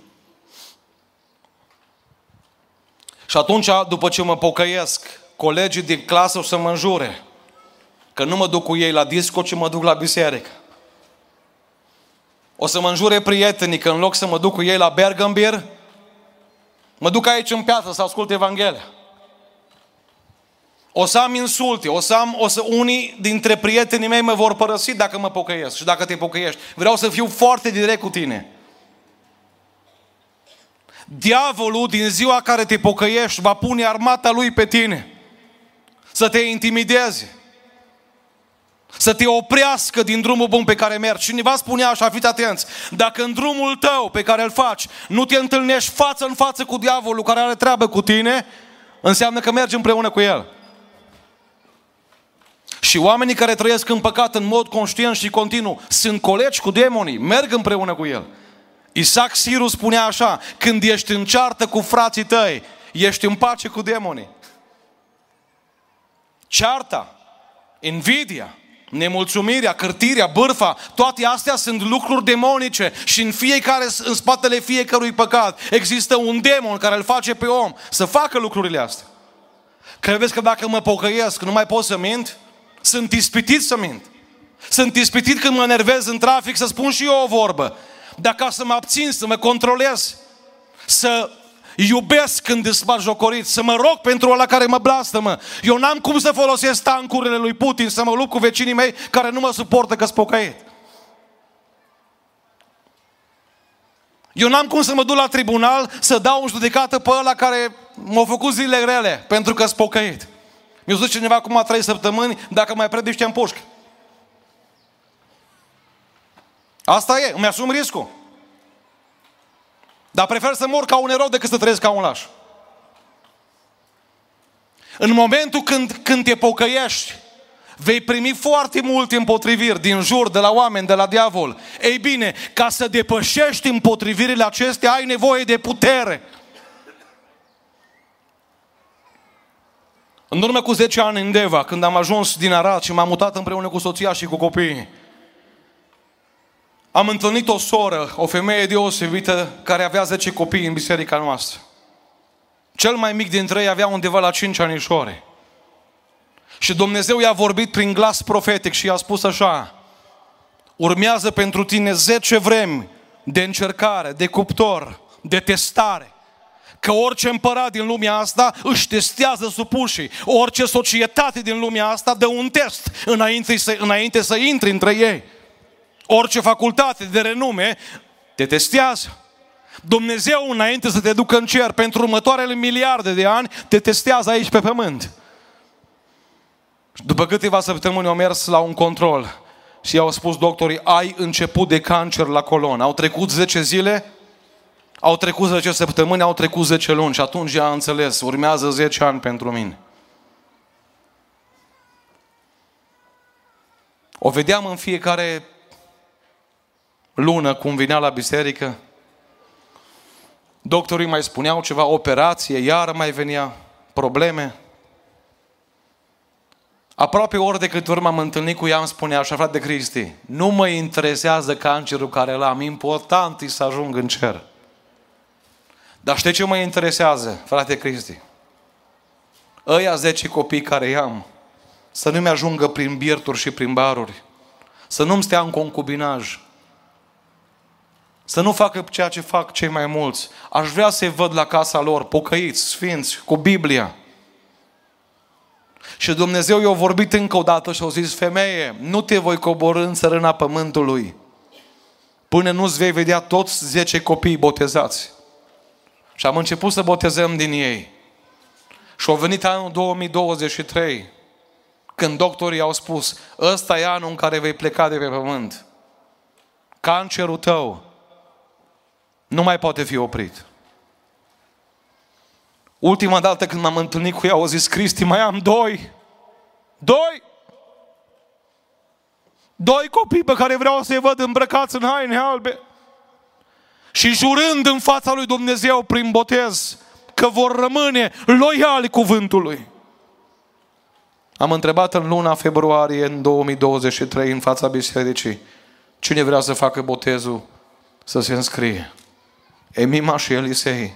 Și atunci, după ce mă pocăiesc, colegii din clasă o să mă înjure. Că nu mă duc cu ei la disco, ci mă duc la biserică. O să mă înjure prietenii că în loc să mă duc cu ei la Bergambir, mă duc aici în piață să ascult Evanghelia. O să am insulte, o să am, o să, unii dintre prietenii mei mă vor părăsi dacă mă pocăiesc și dacă te pocăiești. Vreau să fiu foarte direct cu tine. Diavolul din ziua care te pocăiești va pune armata lui pe tine. Să te intimideze. Să te oprească din drumul bun pe care mergi. Cineva spunea așa, fiți atenți, dacă în drumul tău pe care îl faci nu te întâlnești față în față cu diavolul care are treabă cu tine, înseamnă că mergi împreună cu el. Și oamenii care trăiesc în păcat în mod conștient și continuu sunt colegi cu demonii, merg împreună cu el. Isaac Siru spunea așa, când ești în ceartă cu frații tăi, ești în pace cu demonii. Cearta, invidia, nemulțumirea, cârtirea, bârfa, toate astea sunt lucruri demonice și în fiecare, în spatele fiecărui păcat există un demon care îl face pe om să facă lucrurile astea. Credeți că dacă mă pocăiesc nu mai pot să mint? Sunt ispitit să mint. Sunt ispitit când mă nervez în trafic să spun și eu o vorbă. Dar ca să mă abțin, să mă controlez, să iubesc când sunt jocorit, să mă rog pentru ăla care mă blastămă. Eu n-am cum să folosesc tancurile lui Putin, să mă lupt cu vecinii mei care nu mă suportă că spocăit. Eu n-am cum să mă duc la tribunal să dau un judecată pe ăla care m-a făcut zile grele pentru că spocăit. Mi-a zis cineva acum trei săptămâni, dacă mai predici te pușcă. Asta e, îmi asum riscul. Dar prefer să mor ca un erou decât să trăiesc ca un laș. În momentul când, când te pocăiești, vei primi foarte multe împotriviri din jur, de la oameni, de la diavol. Ei bine, ca să depășești împotrivirile acestea, ai nevoie de putere. În urmă cu 10 ani în Deva, când am ajuns din Arad și m-am mutat împreună cu soția și cu copiii, am întâlnit o soră, o femeie deosebită, care avea 10 copii în biserica noastră. Cel mai mic dintre ei avea undeva la 5 anișori. Și Dumnezeu i-a vorbit prin glas profetic și i-a spus așa, urmează pentru tine 10 vremi de încercare, de cuptor, de testare. Că orice împărat din lumea asta își testează supușii. Orice societate din lumea asta dă un test înainte să, înainte să intri între ei. Orice facultate de renume te testează. Dumnezeu, înainte să te ducă în cer, pentru următoarele miliarde de ani, te testează aici pe pământ. După câteva săptămâni au mers la un control și i-au spus doctorii, ai început de cancer la colon. Au trecut 10 zile, au trecut 10 săptămâni, au trecut 10 luni și atunci a înțeles, urmează 10 ani pentru mine. O vedeam în fiecare lună cum vinea la biserică. Doctorii mai spuneau ceva, operație, iar mai venea probleme. Aproape ori de câte ori m-am întâlnit cu ea, îmi spunea așa, frate Cristi, nu mă interesează cancerul care l-am, important e să ajung în cer. Dar știi ce mă interesează, frate Cristi? Ăia 10 copii care i-am, să nu-mi ajungă prin birturi și prin baruri, să nu-mi stea în concubinaj, să nu facă ceea ce fac cei mai mulți. Aș vrea să-i văd la casa lor, pocăiți, sfinți, cu Biblia. Și Dumnezeu i-a vorbit încă o dată și a zis, femeie, nu te voi coborâ în țărâna pământului până nu-ți vei vedea toți 10 copii botezați. Și am început să botezăm din ei. Și a venit anul 2023, când doctorii au spus, ăsta e anul în care vei pleca de pe pământ. Cancerul tău nu mai poate fi oprit. Ultima dată când m-am întâlnit cu ea, au zis, Cristi, mai am doi. Doi! Doi copii pe care vreau să-i văd îmbrăcați în haine albe. Și jurând în fața lui Dumnezeu prin botez că vor rămâne loiali cuvântului. Am întrebat în luna februarie în 2023 în fața bisericii cine vrea să facă botezul să se înscrie. Emima și Elisei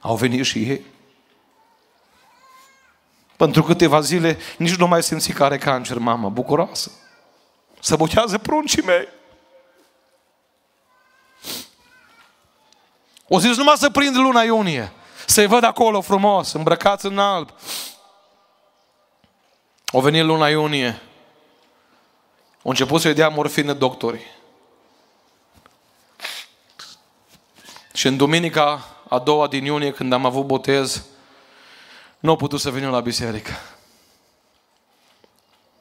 au venit și ei. Pentru câteva zile nici nu mai simți că are cancer, mama, bucuroasă. Să botează pruncii mei. O zis numai să prind luna iunie. Să-i văd acolo frumos, îmbrăcați în alb. O venit luna iunie. Au început să-i dea morfină doctorii. Și în duminica a doua din iunie, când am avut botez, nu a putut să vină la biserică.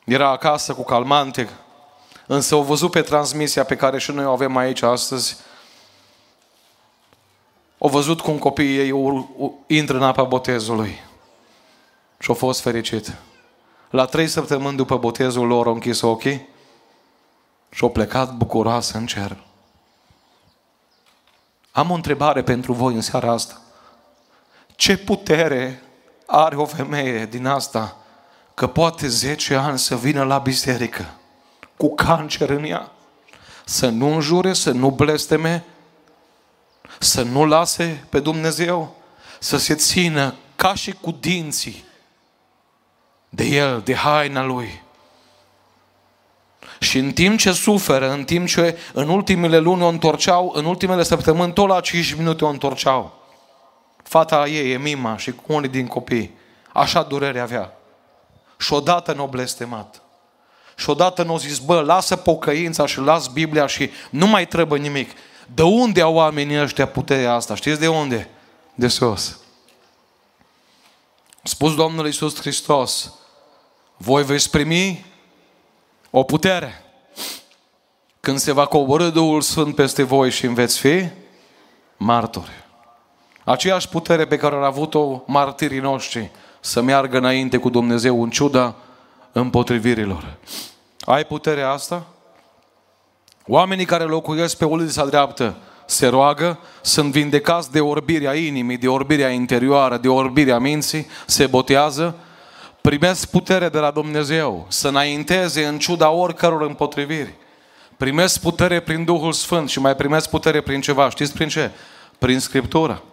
Era acasă cu calmante, însă au văzut pe transmisia pe care și noi o avem aici astăzi, au văzut cum copiii ei intră în apa botezului și au fost fericit. La trei săptămâni după botezul lor au închis ochii și au plecat bucuroasă în cer. Am o întrebare pentru voi în seara asta. Ce putere are o femeie din asta că poate 10 ani să vină la biserică cu cancer în ea, să nu înjure, să nu blesteme, să nu lase pe Dumnezeu, să se țină ca și cu dinții de El, de haina Lui. Și în timp ce suferă, în timp ce în ultimele luni o întorceau, în ultimele săptămâni, tot la 5 minute o întorceau. Fata ei, e Mima și cu unii din copii. Așa durere avea. Și odată nu o blestemat. Și odată nu o zis, bă, lasă pocăința și las Biblia și nu mai trebuie nimic. De unde au oamenii ăștia puterea asta? Știți de unde? De sus. Spus Domnul Iisus Hristos, voi veți primi o putere. Când se va coborâ Duhul Sfânt peste voi și veți fi martori. Aceeași putere pe care au avut-o martirii noștri să meargă înainte cu Dumnezeu în ciuda împotrivirilor. Ai puterea asta? Oamenii care locuiesc pe ulița dreaptă se roagă, sunt vindecați de orbirea inimii, de orbirea interioară, de orbirea minții, se botează, primesc putere de la Dumnezeu să înainteze în ciuda oricăror împotriviri. Primesc putere prin Duhul Sfânt și mai primesc putere prin ceva. Știți prin ce? Prin Scriptură.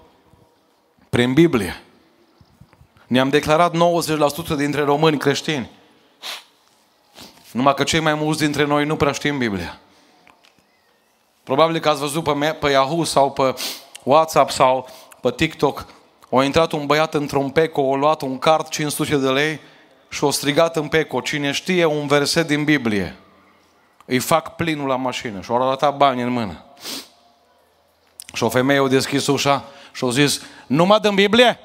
Prin Biblie. Ne-am declarat 90% dintre români creștini. Numai că cei mai mulți dintre noi nu prea știm Biblia. Probabil că ați văzut pe, pe Yahoo sau pe WhatsApp sau pe TikTok a intrat un băiat într-un peco, a luat un card 500 de lei și a strigat în peco, cine știe un verset din Biblie, îi fac plinul la mașină și au arătat bani în mână. Și o femeie a deschis ușa și a zis, nu mă dăm Biblie?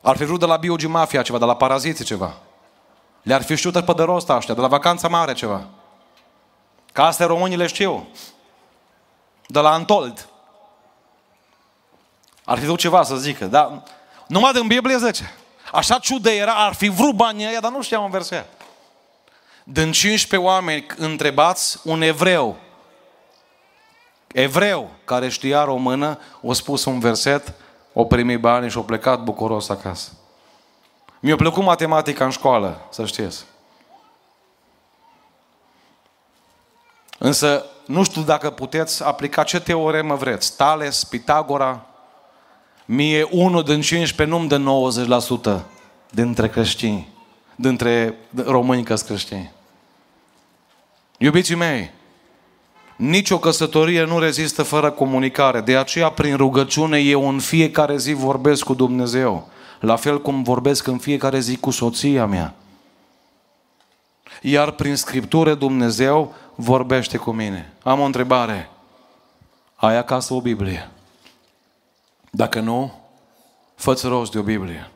Ar fi vrut de la Biogi Mafia ceva, de la Paraziții ceva. Le-ar fi știut pe de rost ăștia, de la Vacanța Mare ceva. Ca astea românii le știu. De la Antold. Ar fi vrut ceva să zică, dar numai din Biblie zice. Așa ciudă era, ar fi vrut banii ăia, dar nu știam un verset. Din 15 oameni întrebați, un evreu, evreu care știa română, a spus un verset, o primit bani și a plecat bucuros acasă. Mi-a plăcut matematica în școală, să știți. Însă, nu știu dacă puteți aplica ce teoremă vreți. Tales, Pitagora. Mie unul din 15 nu-mi dă 90% dintre creștini, dintre români că creștini. Iubiții mei, nicio căsătorie nu rezistă fără comunicare. De aceea, prin rugăciune, eu în fiecare zi vorbesc cu Dumnezeu. La fel cum vorbesc în fiecare zi cu soția mea. Iar prin Scriptură Dumnezeu vorbește cu mine. Am o întrebare. Ai acasă o Biblie? Dacă nu, fă-ți rost de o Biblie.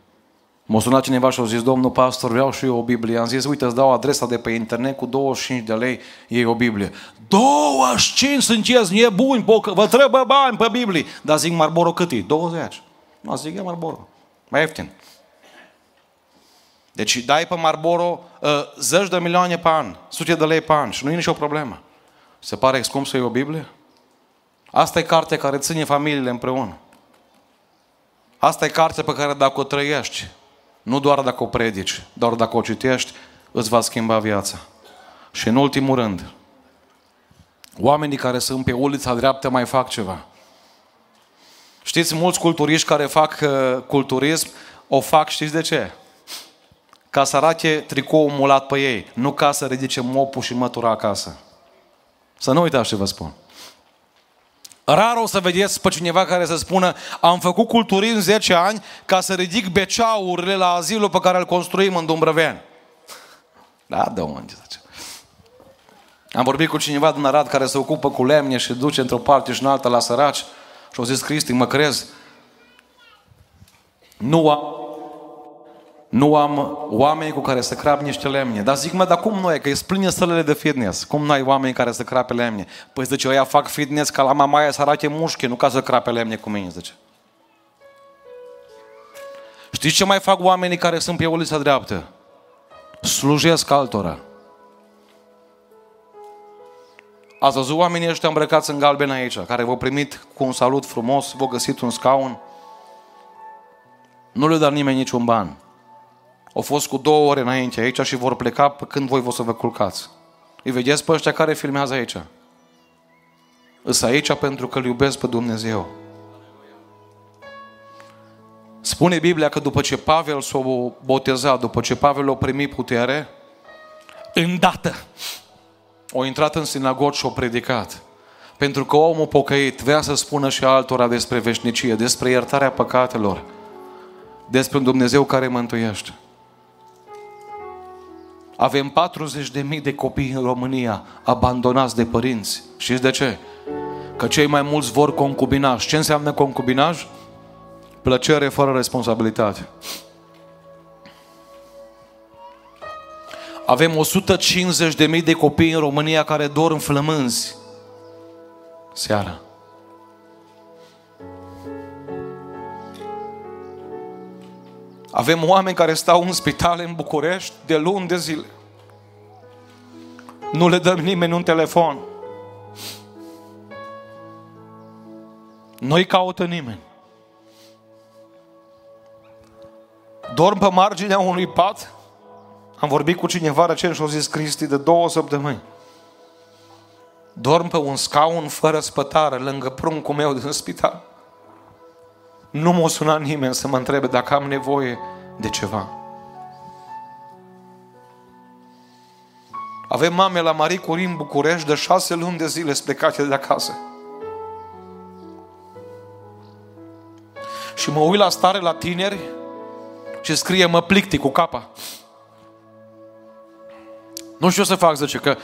M-a sunat cineva și a zis, domnul pastor, vreau și eu o Biblie. Am zis, uite, îți dau adresa de pe internet cu 25 de lei, e o Biblie. 25 sunteți nebuni, vă trebuie bani pe Biblie. Dar zic, Marboro cât e? 20. Nu, zic, e Marboro. Mai ieftin. Deci dai pe Marboro uh, zeci de milioane pe an, sute de lei pe an și nu e nicio problemă. Se pare scump să iei o Biblie? Asta e cartea care ține familiile împreună. Asta e cartea pe care dacă o trăiești, nu doar dacă o predici, doar dacă o citești, îți va schimba viața. Și în ultimul rând, oamenii care sunt pe ulița dreaptă mai fac ceva. Știți, mulți culturiști care fac uh, culturism, o fac, știți de ce? Ca să arate tricoul mulat pe ei, nu ca să ridice mopul și mătura acasă. Să nu uitați ce vă spun. Rar o să vedeți pe cineva care să spună am făcut culturism 10 ani ca să ridic beceaurile la azilul pe care îl construim în Dumbrăvean. Da, de unde zice. Am vorbit cu cineva din Arad care se ocupă cu lemne și duce într-o parte și în alta la săraci și au zis, Cristi, mă crezi? Nu am, nu am oameni cu care să crap niște lemne. Dar zic, mă, dar cum nu e? Că e pline sălele de fitness. Cum nu ai oameni care să crape lemne? Păi zice, ăia fac fitness ca la mamaia să arate mușchi, nu ca să crape lemne cu mine, zice. Știți ce mai fac oamenii care sunt pe ulița dreaptă? Slujesc altora. Ați văzut oamenii ăștia îmbrăcați în galben aici, care v-au primit cu un salut frumos, v-au găsit un scaun. Nu le dar nimeni niciun ban. Au fost cu două ore înainte aici și vor pleca pe când voi vă să vă culcați. Îi vedeți pe ăștia care filmează aici. Îs aici pentru că îl iubesc pe Dumnezeu. Spune Biblia că după ce Pavel s-a botezat, după ce Pavel a primit putere, îndată o intrat în sinagog și o predicat. Pentru că omul pocăit vrea să spună și altora despre veșnicie, despre iertarea păcatelor, despre un Dumnezeu care mântuiește. Avem 40.000 de copii în România abandonați de părinți. Știți de ce? Că cei mai mulți vor concubinaj. Ce înseamnă concubinaj? Plăcere fără responsabilitate. Avem 150.000 de copii în România care dor în flămânzi seara. Avem oameni care stau în spitale în București de luni de zile. Nu le dăm nimeni un telefon. Nu-i caută nimeni. Dorm pe marginea unui pat. Am vorbit cu cineva recent și au zis Cristi de două săptămâni. Dorm pe un scaun fără spătare lângă pruncul meu din spital. Nu m-a sunat nimeni să mă întrebe dacă am nevoie de ceva. Avem mame la Marie Curie în București de șase luni de zile plecate de acasă. Și mă uit la stare la tineri și scrie mă plicti cu capa. Nu știu ce să fac, zice, că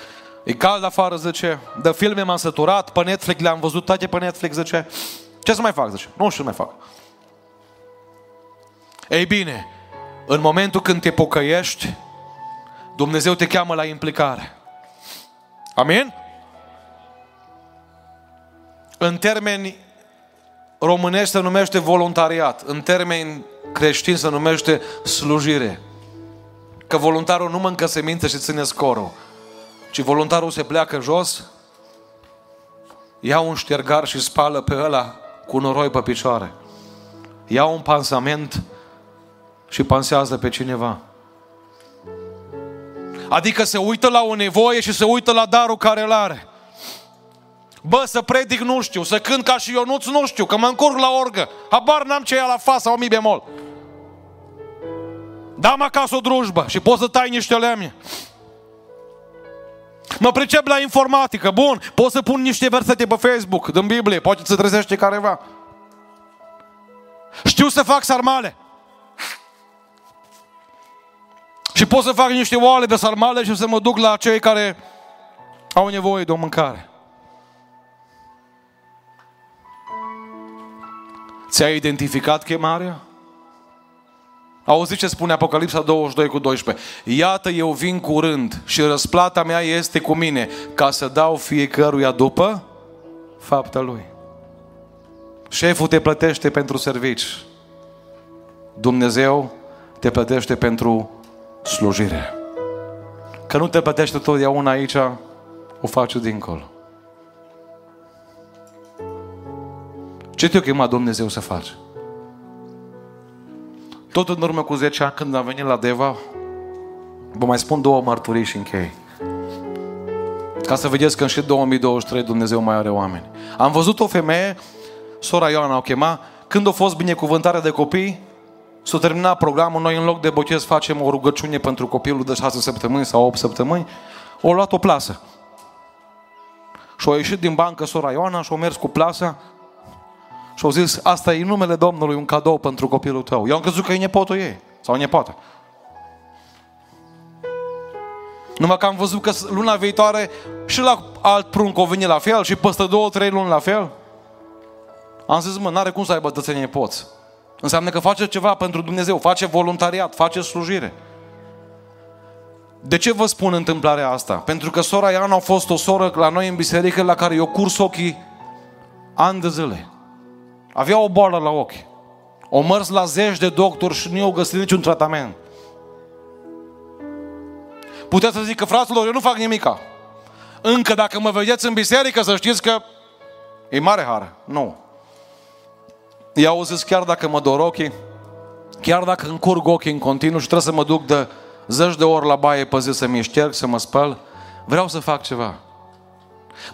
e cald afară, zice, de filme m-am săturat, pe Netflix le-am văzut toate pe Netflix, zice, ce să mai fac, zice, nu știu ce mai fac. Ei bine, în momentul când te pocăiești, Dumnezeu te cheamă la implicare. Amin? În termeni românești se numește voluntariat. În termeni creștini se numește slujire. Că voluntarul nu mâncă semințe și ține scorul. Ci voluntarul se pleacă jos, ia un ștergar și spală pe ăla cu noroi pe picioare. Ia un pansament și pansează pe cineva. Adică se uită la o nevoie și se uită la darul care îl are. Bă, să predic nu știu, să cânt ca și Ionuț nu știu, că mă încurc la orgă. Habar n-am ce e la fa sau mi bemol. Dam acasă o drujbă și poți să tai niște lemne. Mă pricep la informatică, bun, pot să pun niște versete pe Facebook, din Biblie, poate să trezește careva. Știu să fac sarmale. Și pot să fac niște oale de sarmale și să mă duc la cei care au nevoie de o mâncare. Ți-ai identificat chemarea? Auzi ce spune Apocalipsa 22 cu 12. Iată, eu vin curând și răsplata mea este cu mine ca să dau fiecăruia după fapta lui. Șeful te plătește pentru servici. Dumnezeu te plătește pentru slujire. Că nu te plătește totdeauna aici, o faci dincolo. Ce te-a chemat Dumnezeu să faci? Tot în urmă cu 10 ani când am venit la Deva, vă mai spun două mărturii și închei. Ca să vedeți că în și 2023 Dumnezeu mai are oameni. Am văzut o femeie, sora Ioana o chema, când a fost binecuvântarea de copii, S-a terminat programul, noi în loc de botez facem o rugăciune pentru copilul de 6 săptămâni sau 8 săptămâni, o luat o plasă. Și a ieșit din bancă sora Ioana și a mers cu plasa și au zis, asta e numele Domnului, un cadou pentru copilul tău. Eu am crezut că e nepotul ei sau nepoată. Numai că am văzut că luna viitoare și la alt prunc o veni la fel și peste două, trei luni la fel. Am zis, mă, n-are cum să aibă tățenie nepoți. Înseamnă că face ceva pentru Dumnezeu, face voluntariat, face slujire. De ce vă spun întâmplarea asta? Pentru că sora Iana a fost o soră la noi în biserică la care eu curs ochii ani de zile. Avea o boală la ochi. O mers la zeci de doctori și nu i-au găsit niciun tratament. Puteți să zic că fraților, eu nu fac nimica. Încă dacă mă vedeți în biserică, să știți că e mare har. Nu. I-au zis chiar dacă mă dor ochii, chiar dacă încurg ochii în continuu și trebuie să mă duc de zeci de ori la baie pe zi să mi șterg, să mă spăl, vreau să fac ceva.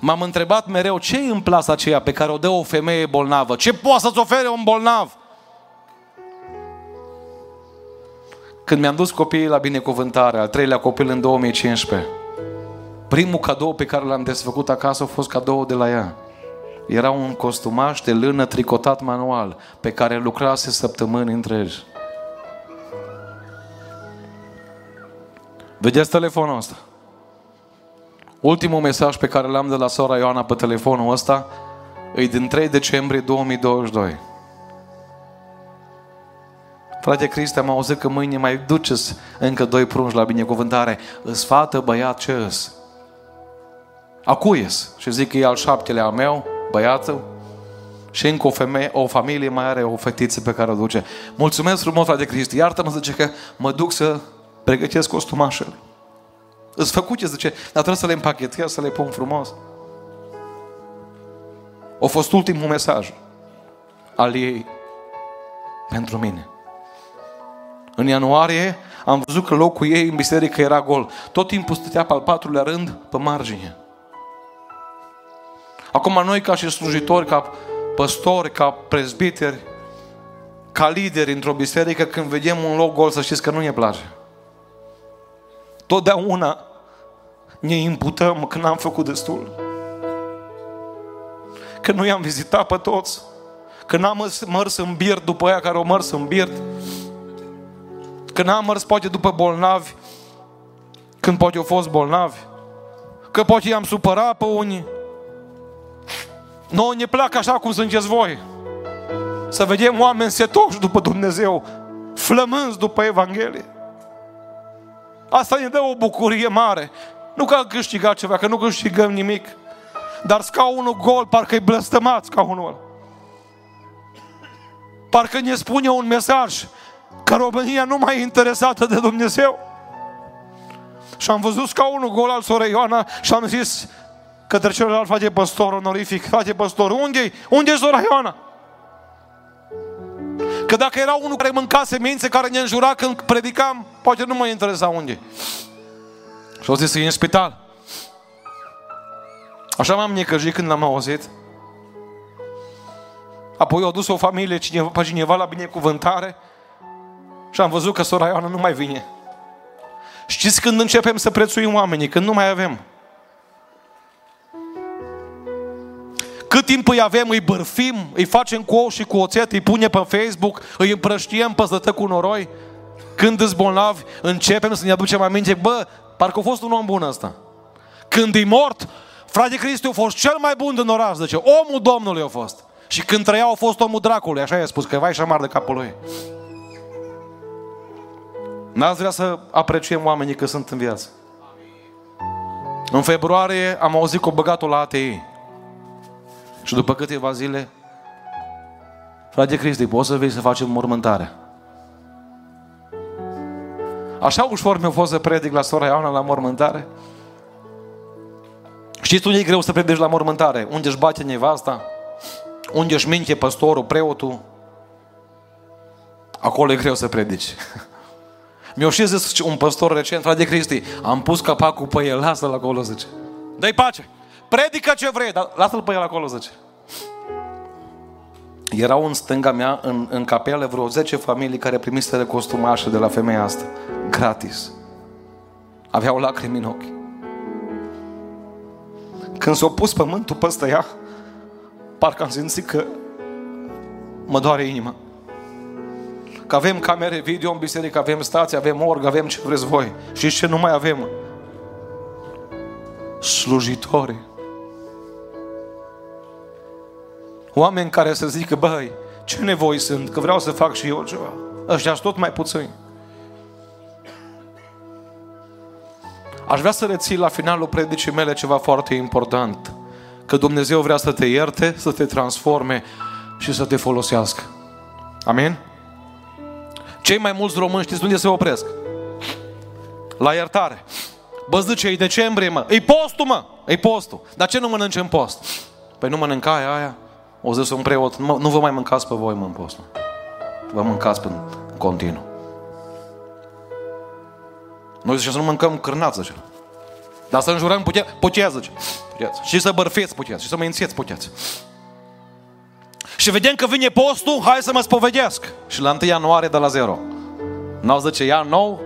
M-am întrebat mereu ce e în plasa aceea pe care o dă o femeie bolnavă? Ce poate să-ți ofere un bolnav? Când mi-am dus copiii la binecuvântare, al treilea copil în 2015, primul cadou pe care l-am desfăcut acasă a fost cadou de la ea. Era un costumaș de lână tricotat manual pe care lucrase săptămâni întregi. Vedeți telefonul ăsta? Ultimul mesaj pe care l-am de la sora Ioana pe telefonul ăsta e din 3 decembrie 2022. Frate Cristi, am auzit că mâine mai duceți încă doi prunci la binecuvântare. Îți fată, băiat, ce îs? Acuies. Și zic că e al șaptelea a meu, băiatul, și încă o femeie, o familie mai are o fetiță pe care o duce. Mulțumesc frumos, frate Cristi. Iartă-mă, zice că mă duc să pregătesc costumașele. Îți făcut ce zice, dar trebuie să le împachetez, să le pun frumos. A fost ultimul mesaj. al ei pentru mine. În ianuarie am văzut că locul ei în biserică era gol. Tot timpul stătea pe al patrulea rând, pe margine. Acum noi ca și slujitori, ca păstori, ca prezbiteri, ca lideri într-o biserică, când vedem un loc gol, să știți că nu ne place. Totdeauna ne imputăm că n-am făcut destul. Că nu i-am vizitat pe toți. Că n-am mers în birt după aia care o mers în birt. Că n-am mers poate după bolnavi când poate au fost bolnavi. Că poate i-am supărat pe unii. Noi ne plac așa cum sunteți voi. Să vedem oameni setoși după Dumnezeu, flămânzi după Evanghelie. Asta ne dă o bucurie mare. Nu că am câștigat ceva, că nu câștigăm nimic. Dar scaunul gol, parcă e blăstămat scaunul ăla. Parcă ne spune un mesaj că România nu mai e interesată de Dumnezeu. Și am văzut scaunul gol al sorei Ioana și am zis către celălalt face păstor onorific, face păstor, unde-i? Unde-i sora Ioana? Că dacă era unul care mânca semințe, care ne înjura când predicam, poate nu mă interesa unde. Și au zis să e în spital. Așa m-am necăjit când l-am auzit. Apoi au dus o familie cineva, pe cineva la binecuvântare și am văzut că sora Ioana nu mai vine. Știți când începem să prețuim oamenii? Când nu mai avem. Cât timp îi avem, îi bărfim, îi facem cu ou și cu oțet, îi punem pe Facebook, îi împrăștiem pe cu noroi. Când îți bolnavi, începem să ne aducem aminte, bă, parcă a fost un om bun ăsta. Când e mort, frate Cristi a fost cel mai bun din oraș, zice, omul Domnului a fost. Și când trăia a fost omul dracului, așa i-a spus, că vai și amar de capul lui. N-ați vrea să apreciem oamenii că sunt în viață. În februarie am auzit că o băgat la ATI. Și după câteva zile, frate Cristi, poți să vei să facem mormântare. Așa ușor mi-a fost să predic la sora Ioana la mormântare. Știți unde e greu să predici la mormântare? Unde își bate nevasta? Unde își minte păstorul, preotul? Acolo e greu să predici. Mi-a și zis un păstor recent, frate Cristi, am pus capacul pe el, lasă-l acolo, zice. Dă-i pace. Predică ce vrei, dar lasă-l pe el acolo, zice. Erau în stânga mea, în, în capelă, vreo 10 familii care primiseră costumașă de la femeia asta. Gratis. Aveau lacrimi în ochi. Când s-a pus pământul peste ea, parcă am simțit că mă doare inima. Că avem camere video în biserică, avem stații, avem org, avem ce vreți voi. Și ce nu mai avem? Slujitori Oameni care să zică, băi, ce nevoi sunt, că vreau să fac și eu ceva. Ăștia tot mai puțini. Aș vrea să reții la finalul predicii mele ceva foarte important. Că Dumnezeu vrea să te ierte, să te transforme și să te folosească. Amin? Cei mai mulți români știți unde se opresc? La iertare. Bă, zice, e decembrie, mă. E postul, mă. E postul. Dar ce nu mănânci în post? Păi nu mănânca aia, aia. O zis un preot, nu vă mai mâncați pe voi, mă, în post. Vă mâncați pe continuu. Noi zicem să nu mâncăm cârnați, zice. Dar să înjurăm putea, puteți, zice. Puteți. Și să bărfeți puteți. Și să mă înțeți puteți. Și vedem că vine postul, hai să mă spovedesc. Și la 1 ianuarie de la zero. N-au zice, ia nou.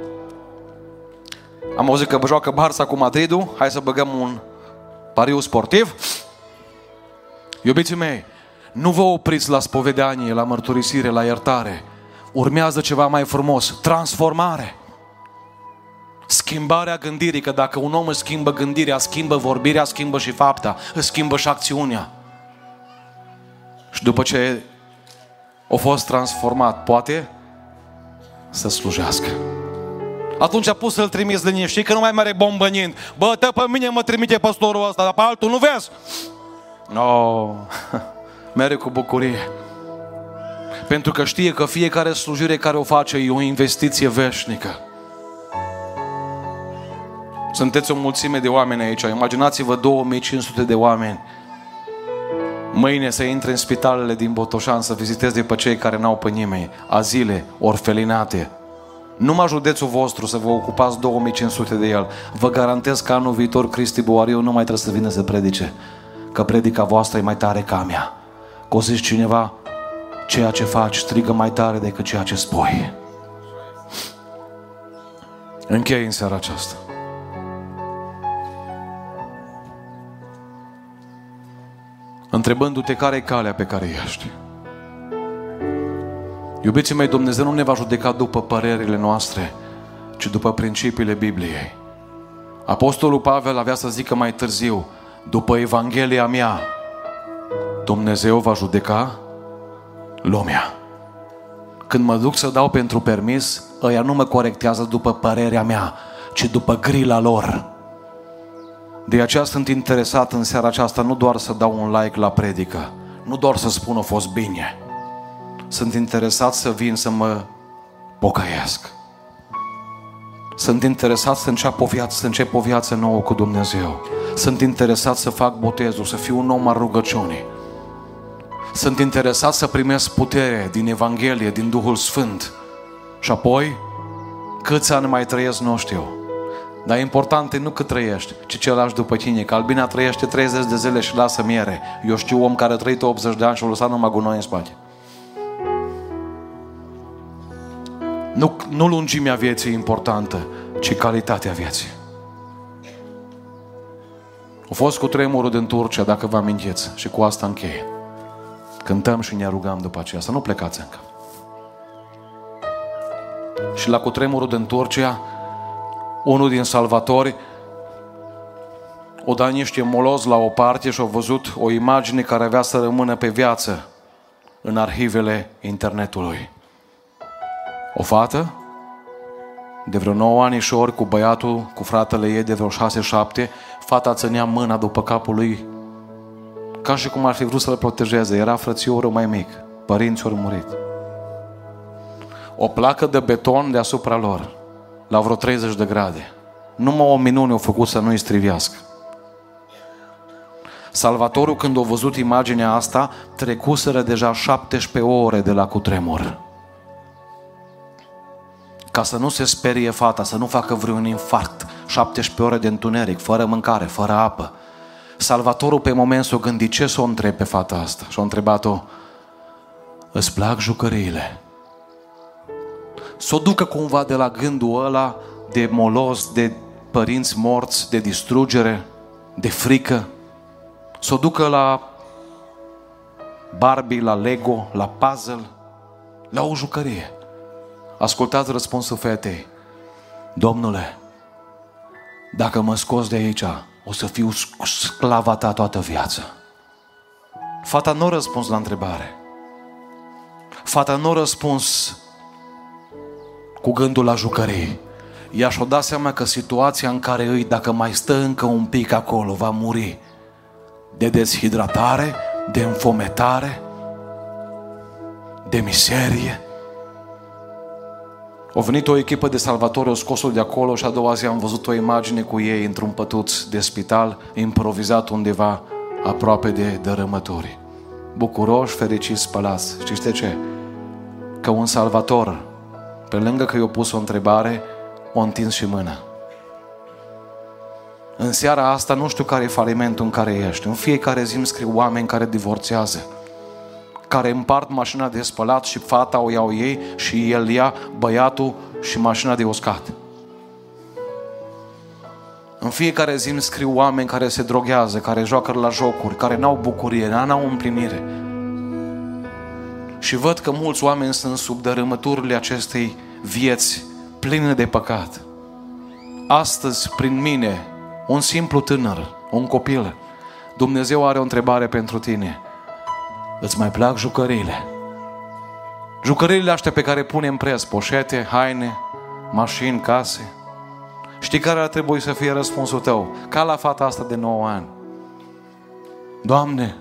Am auzit că joacă Barça cu Madridul, hai să băgăm un pariu sportiv. Iubiții mei, nu vă opriți la spovedanie, la mărturisire, la iertare. Urmează ceva mai frumos, transformare. Schimbarea gândirii, că dacă un om își schimbă gândirea, schimbă vorbirea, schimbă și fapta, își schimbă și acțiunea. Și după ce a fost transformat, poate să slujească. Atunci a pus să-l trimis de Știi că nu mai mare bombănind. Bă, te pe mine mă trimite pastorul ăsta, dar pe altul nu vezi? No. Mere cu bucurie. Pentru că știe că fiecare slujire care o face e o investiție veșnică. Sunteți o mulțime de oameni aici. Imaginați-vă 2500 de oameni Mâine să intre în spitalele din Botoșan să viziteze pe cei care n-au pe nimeni, azile, orfelinate. Numai județul vostru să vă ocupați 2500 de el. Vă garantez că anul viitor Cristi Boariu nu mai trebuie să vină să predice. Că predica voastră e mai tare ca a mea. Că o zici cineva, ceea ce faci strigă mai tare decât ceea ce spui. Închei în seara aceasta. întrebându-te care e calea pe care ești. Iubiții mei, Dumnezeu nu ne va judeca după părerile noastre, ci după principiile Bibliei. Apostolul Pavel avea să zică mai târziu, după Evanghelia mea, Dumnezeu va judeca lumea. Când mă duc să dau pentru permis, ăia nu mă corectează după părerea mea, ci după grila lor. De aceea sunt interesat în seara aceasta nu doar să dau un like la predică, nu doar să spun a fost bine. Sunt interesat să vin să mă pocăiesc. Sunt interesat să încep o viață, să încep o viață nouă cu Dumnezeu. Sunt interesat să fac botezul, să fiu un om al rugăciunii. Sunt interesat să primesc putere din Evanghelie, din Duhul Sfânt. Și apoi, câți ani mai trăiesc, nu știu. Dar important e nu cât trăiești, ci ce lași după tine. Că Albina trăiește 30 de zile și lasă miere. Eu știu om care a trăit 80 de ani și a lăsat numai gunoi în spate. Nu, nu lungimea vieții e importantă, ci calitatea vieții. A fost cu tremurul din Turcia, dacă vă amintiți, și cu asta încheie. Cântăm și ne rugăm după aceea, să nu plecați încă. Și la cutremurul din Turcia, unul din salvatori o da niște moloz la o parte și a văzut o imagine care avea să rămână pe viață în arhivele internetului. O fată de vreo 9 ani și ori cu băiatul, cu fratele ei de vreo 6-7, fata ținea mâna după capul lui ca și cum ar fi vrut să-l protejeze. Era frățiorul mai mic. Părinții au murit. O placă de beton deasupra lor la vreo 30 de grade. Numai o minune au făcut să nu-i strivească. Salvatorul, când a văzut imaginea asta, trecuseră deja 17 ore de la cutremur. Ca să nu se sperie fata, să nu facă vreun infarct, 17 ore de întuneric, fără mâncare, fără apă. Salvatorul pe moment s-a gândit ce să o întrebe pe fata asta și a întrebat-o Îți plac jucăriile? să o ducă cumva de la gândul ăla de molos, de părinți morți, de distrugere, de frică, să o ducă la Barbie, la Lego, la puzzle, la o jucărie. Ascultați răspunsul fetei. Domnule, dacă mă scos de aici, o să fiu sclava ta toată viața. Fata nu a răspuns la întrebare. Fata nu a răspuns cu gândul la jucării. Ea și-o dat seama că situația în care îi, dacă mai stă încă un pic acolo, va muri de deshidratare, de înfometare, de miserie. A venit o echipă de salvatori, o scos de acolo și a doua zi am văzut o imagine cu ei într-un pătuț de spital, improvizat undeva aproape de dărâmături. Bucuroși, fericiți, spălați. Știți de ce? Că un salvator pe lângă că i-a pus o întrebare, o întins și mâna. În seara asta nu știu care e falimentul în care ești. În fiecare zi îmi scriu oameni care divorțează, care împart mașina de spălat și fata o iau ei și el ia băiatul și mașina de uscat. În fiecare zi îmi scriu oameni care se droghează, care joacă la jocuri, care n-au bucurie, n-au împlinire. Și văd că mulți oameni sunt sub dărâmăturile acestei vieți pline de păcat. Astăzi, prin mine, un simplu tânăr, un copil, Dumnezeu are o întrebare pentru tine. Îți mai plac jucăriile? Jucăriile astea pe care punem preț, poșete, haine, mașini, case. Știi care ar trebui să fie răspunsul tău? Ca la fata asta de 9 ani. Doamne,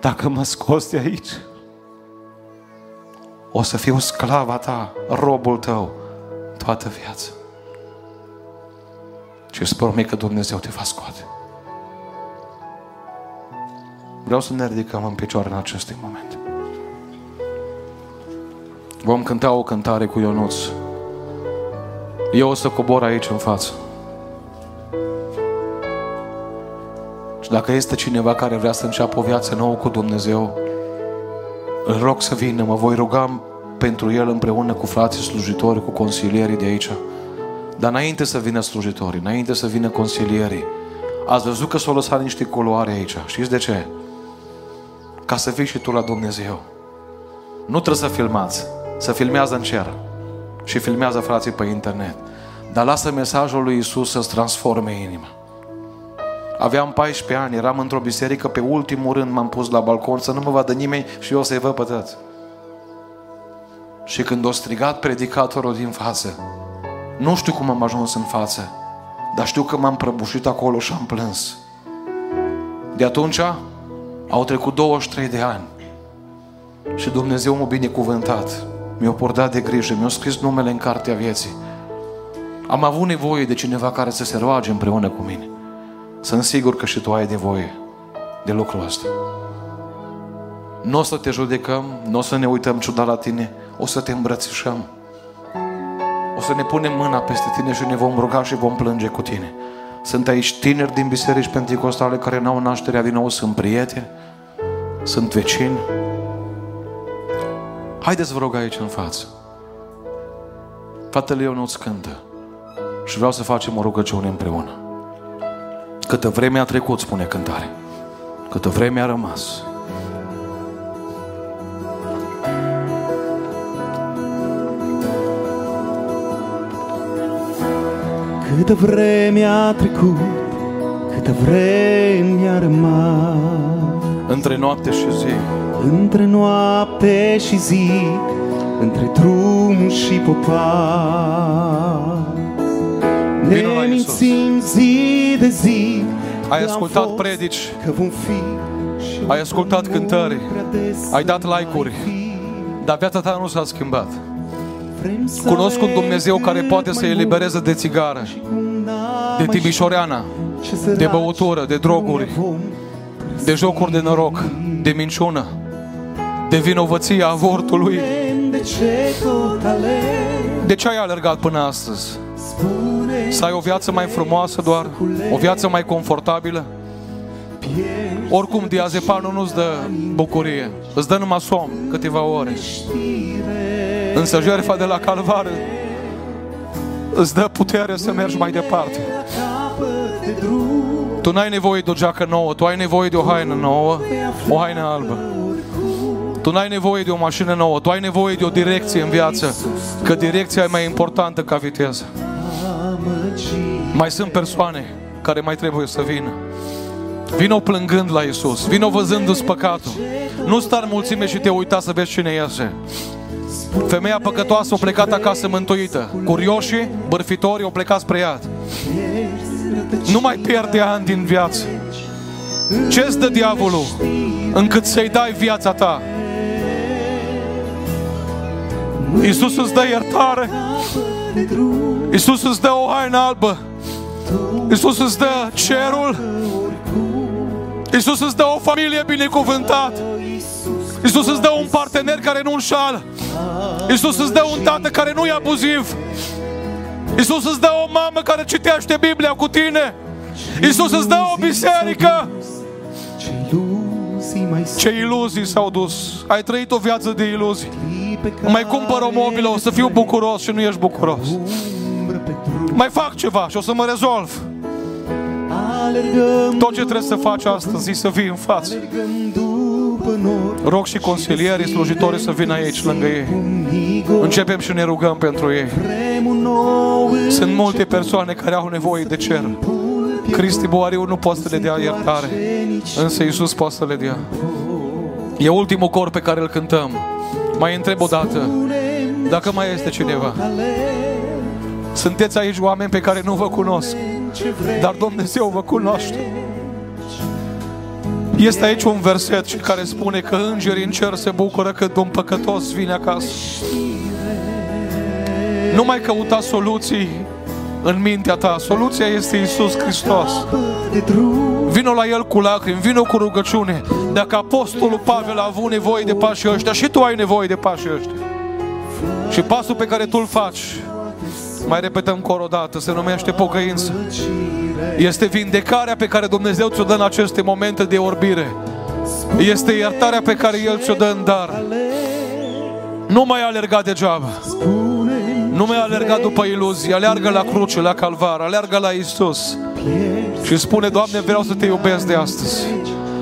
dacă mă scos de aici, o să fiu sclava ta, robul tău, toată viața. Și îți promit că Dumnezeu te va scoate. Vreau să ne ridicăm în picioare în acest moment. Vom cânta o cântare cu Ionuț. Eu o să cobor aici în față. Și dacă este cineva care vrea să înceapă o viață nouă cu Dumnezeu, îl rog să vină, mă voi ruga pentru el împreună cu frații slujitori, cu consilierii de aici. Dar înainte să vină slujitorii, înainte să vină consilierii, ați văzut că s-au lăsat niște coloare aici. Știți de ce? Ca să vii și tu la Dumnezeu. Nu trebuie să filmați, să filmează în cer și filmează frații pe internet. Dar lasă mesajul lui Isus să-ți transforme inima. Aveam 14 ani, eram într-o biserică, pe ultimul rând m-am pus la balcon să nu mă vadă nimeni și eu să-i văd pe toți. Și când o strigat predicatorul din față, nu știu cum am ajuns în față, dar știu că m-am prăbușit acolo și am plâns. De atunci au trecut 23 de ani și Dumnezeu m-a binecuvântat. Mi-a purtat de grijă, mi-a scris numele în cartea vieții. Am avut nevoie de cineva care să se roage împreună cu mine. Sunt sigur că și tu ai nevoie de lucrul ăsta. Nu o să te judecăm, nu o să ne uităm ciudat la tine, o să te îmbrățișăm. O să ne punem mâna peste tine și ne vom ruga și vom plânge cu tine. Sunt aici tineri din biserici pentecostale care n-au nașterea din nou, sunt prieteni, sunt vecini. Haideți vă rog aici în față. Fratele eu nu-ți cântă și vreau să facem o rugăciune împreună. Câtă vreme a trecut, spune cântare. Câtă vreme a rămas. Câtă vreme a trecut, câtă vreme a rămas Între noapte și zi Între noapte și zi Între drum și popar Ne Vino la Iisus. mințim zi de zi Ai că am ascultat fost, predici, Că vom fi și ai ascultat mult cântări, prea des ai dat să mai like-uri. fi. dar viața ta nu s-a schimbat. Vrem să Cunosc un avem Dumnezeu care cât poate să mai elibereze mult de țigară, și cum n-am de mai timișoreana, ce săraci de băutură, de droguri, nu ne vom de jocuri de noroc, de minciună, de vinovăție a avortului. Spune-mi de ce tot aleg De ce ai alergat până astăzi? Spune Să ai o viață mai frumoasă doar? O viață mai confortabilă? Oricum, diazepanul nu-ți dă bucurie. Îți dă numai somn câteva ore. Însă jertfa de la calvar îți dă putere să mergi mai departe. capăt de drum Tu n-ai nevoie de o geacă nouă, tu ai nevoie de o haină nouă, o haină albă. Tu n-ai nevoie de o mașină nouă, tu ai nevoie de o direcție în viață, că direcția e mai importantă ca viteză. amăgit Mai sunt persoane care mai trebuie să vină. Vino plângând la Isus, vino văzându-ți păcatul. Nu sta în mulțime și te uita să vezi cine iese. Femeia păcătoasă a plecat acasă mântuită. Curioșii, bărfitorii au plecat spre iad. Nu mai pierde ani din viață. Ce-ți dă diavolul încât să-i dai viața ta? Iisus îți dă iertare. Iisus îți dă o haină albă. Iisus îți dă cerul. Iisus îți dă o familie binecuvântată. Iisus îți dă un partener care nu înșală. Iisus îți dă un tată care nu e abuziv. Iisus îți dă o mamă care citește Biblia cu tine. Iisus îți dă o biserică. Ce iluzii mai Ce iluzii s-au dus. Ai trăit o viață de iluzii. pe care Mai cumpăr o mobilă, o să fiu bucuros și nu ești bucuros. umbră pe drum Mai fac ceva și o să mă rezolv. Alergăm Tot ce trebuie să faci astăzi e să vii în față. Alergăm după nori Rog și consilierii, slujitorii să vină aici lângă ei. Unigor Începem și ne rugăm pentru ei. Vrem un nou Sunt multe persoane care au nevoie de cer. Cristi Boariu nu poate să le dea iertare, însă Iisus poate să le dea. E ultimul cor pe care îl cântăm. Mai întreb o dată, dacă mai este cineva. Sunteți aici oameni pe care nu vă cunosc, dar Dumnezeu vă cunoaște. Este aici un verset și care spune că îngerii în cer se bucură când un păcătos vine acasă. Nu mai căuta soluții în mintea ta. Soluția este Isus Hristos. de drum Vino la El cu lacrimi, vino cu rugăciune. Dacă Apostolul Pavel a avut nevoie de pașii ăștia, și tu ai nevoie de pașii ăștia. Și pasul pe care tu îl faci, mai repetăm încă o dată, se numește pocăință. Este vindecarea pe care Dumnezeu ți-o dă în aceste momente de orbire. Este iertarea pe care El ți-o dă în dar. Nu mai alerga degeaba. spune Nu mai alerga după iluzii. Aleargă la cruce, la calvar, aleargă la Isus. Și spune, Doamne, vreau să te iubesc de astăzi.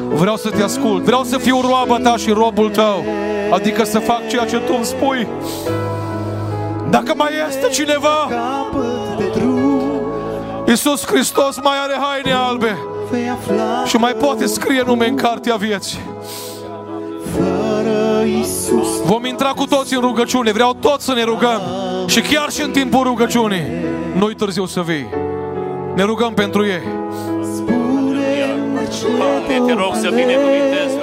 Vreau să te ascult. Vreau să fiu roaba ta și robul tău. Adică să fac ceea ce tu îmi spui. Dacă mai este cineva, capăt de drum Iisus Hristos mai are haine albe vei afla și mai poate scrie nume în cartea vieții. fără Isus Vom intra cu toți în rugăciune. Vreau toți să ne rugăm. Și chiar și în timpul rugăciunii, nu-i târziu să vii. Ne rugăm pentru ei. spune ce Doamne, te rog să binecuvintezi,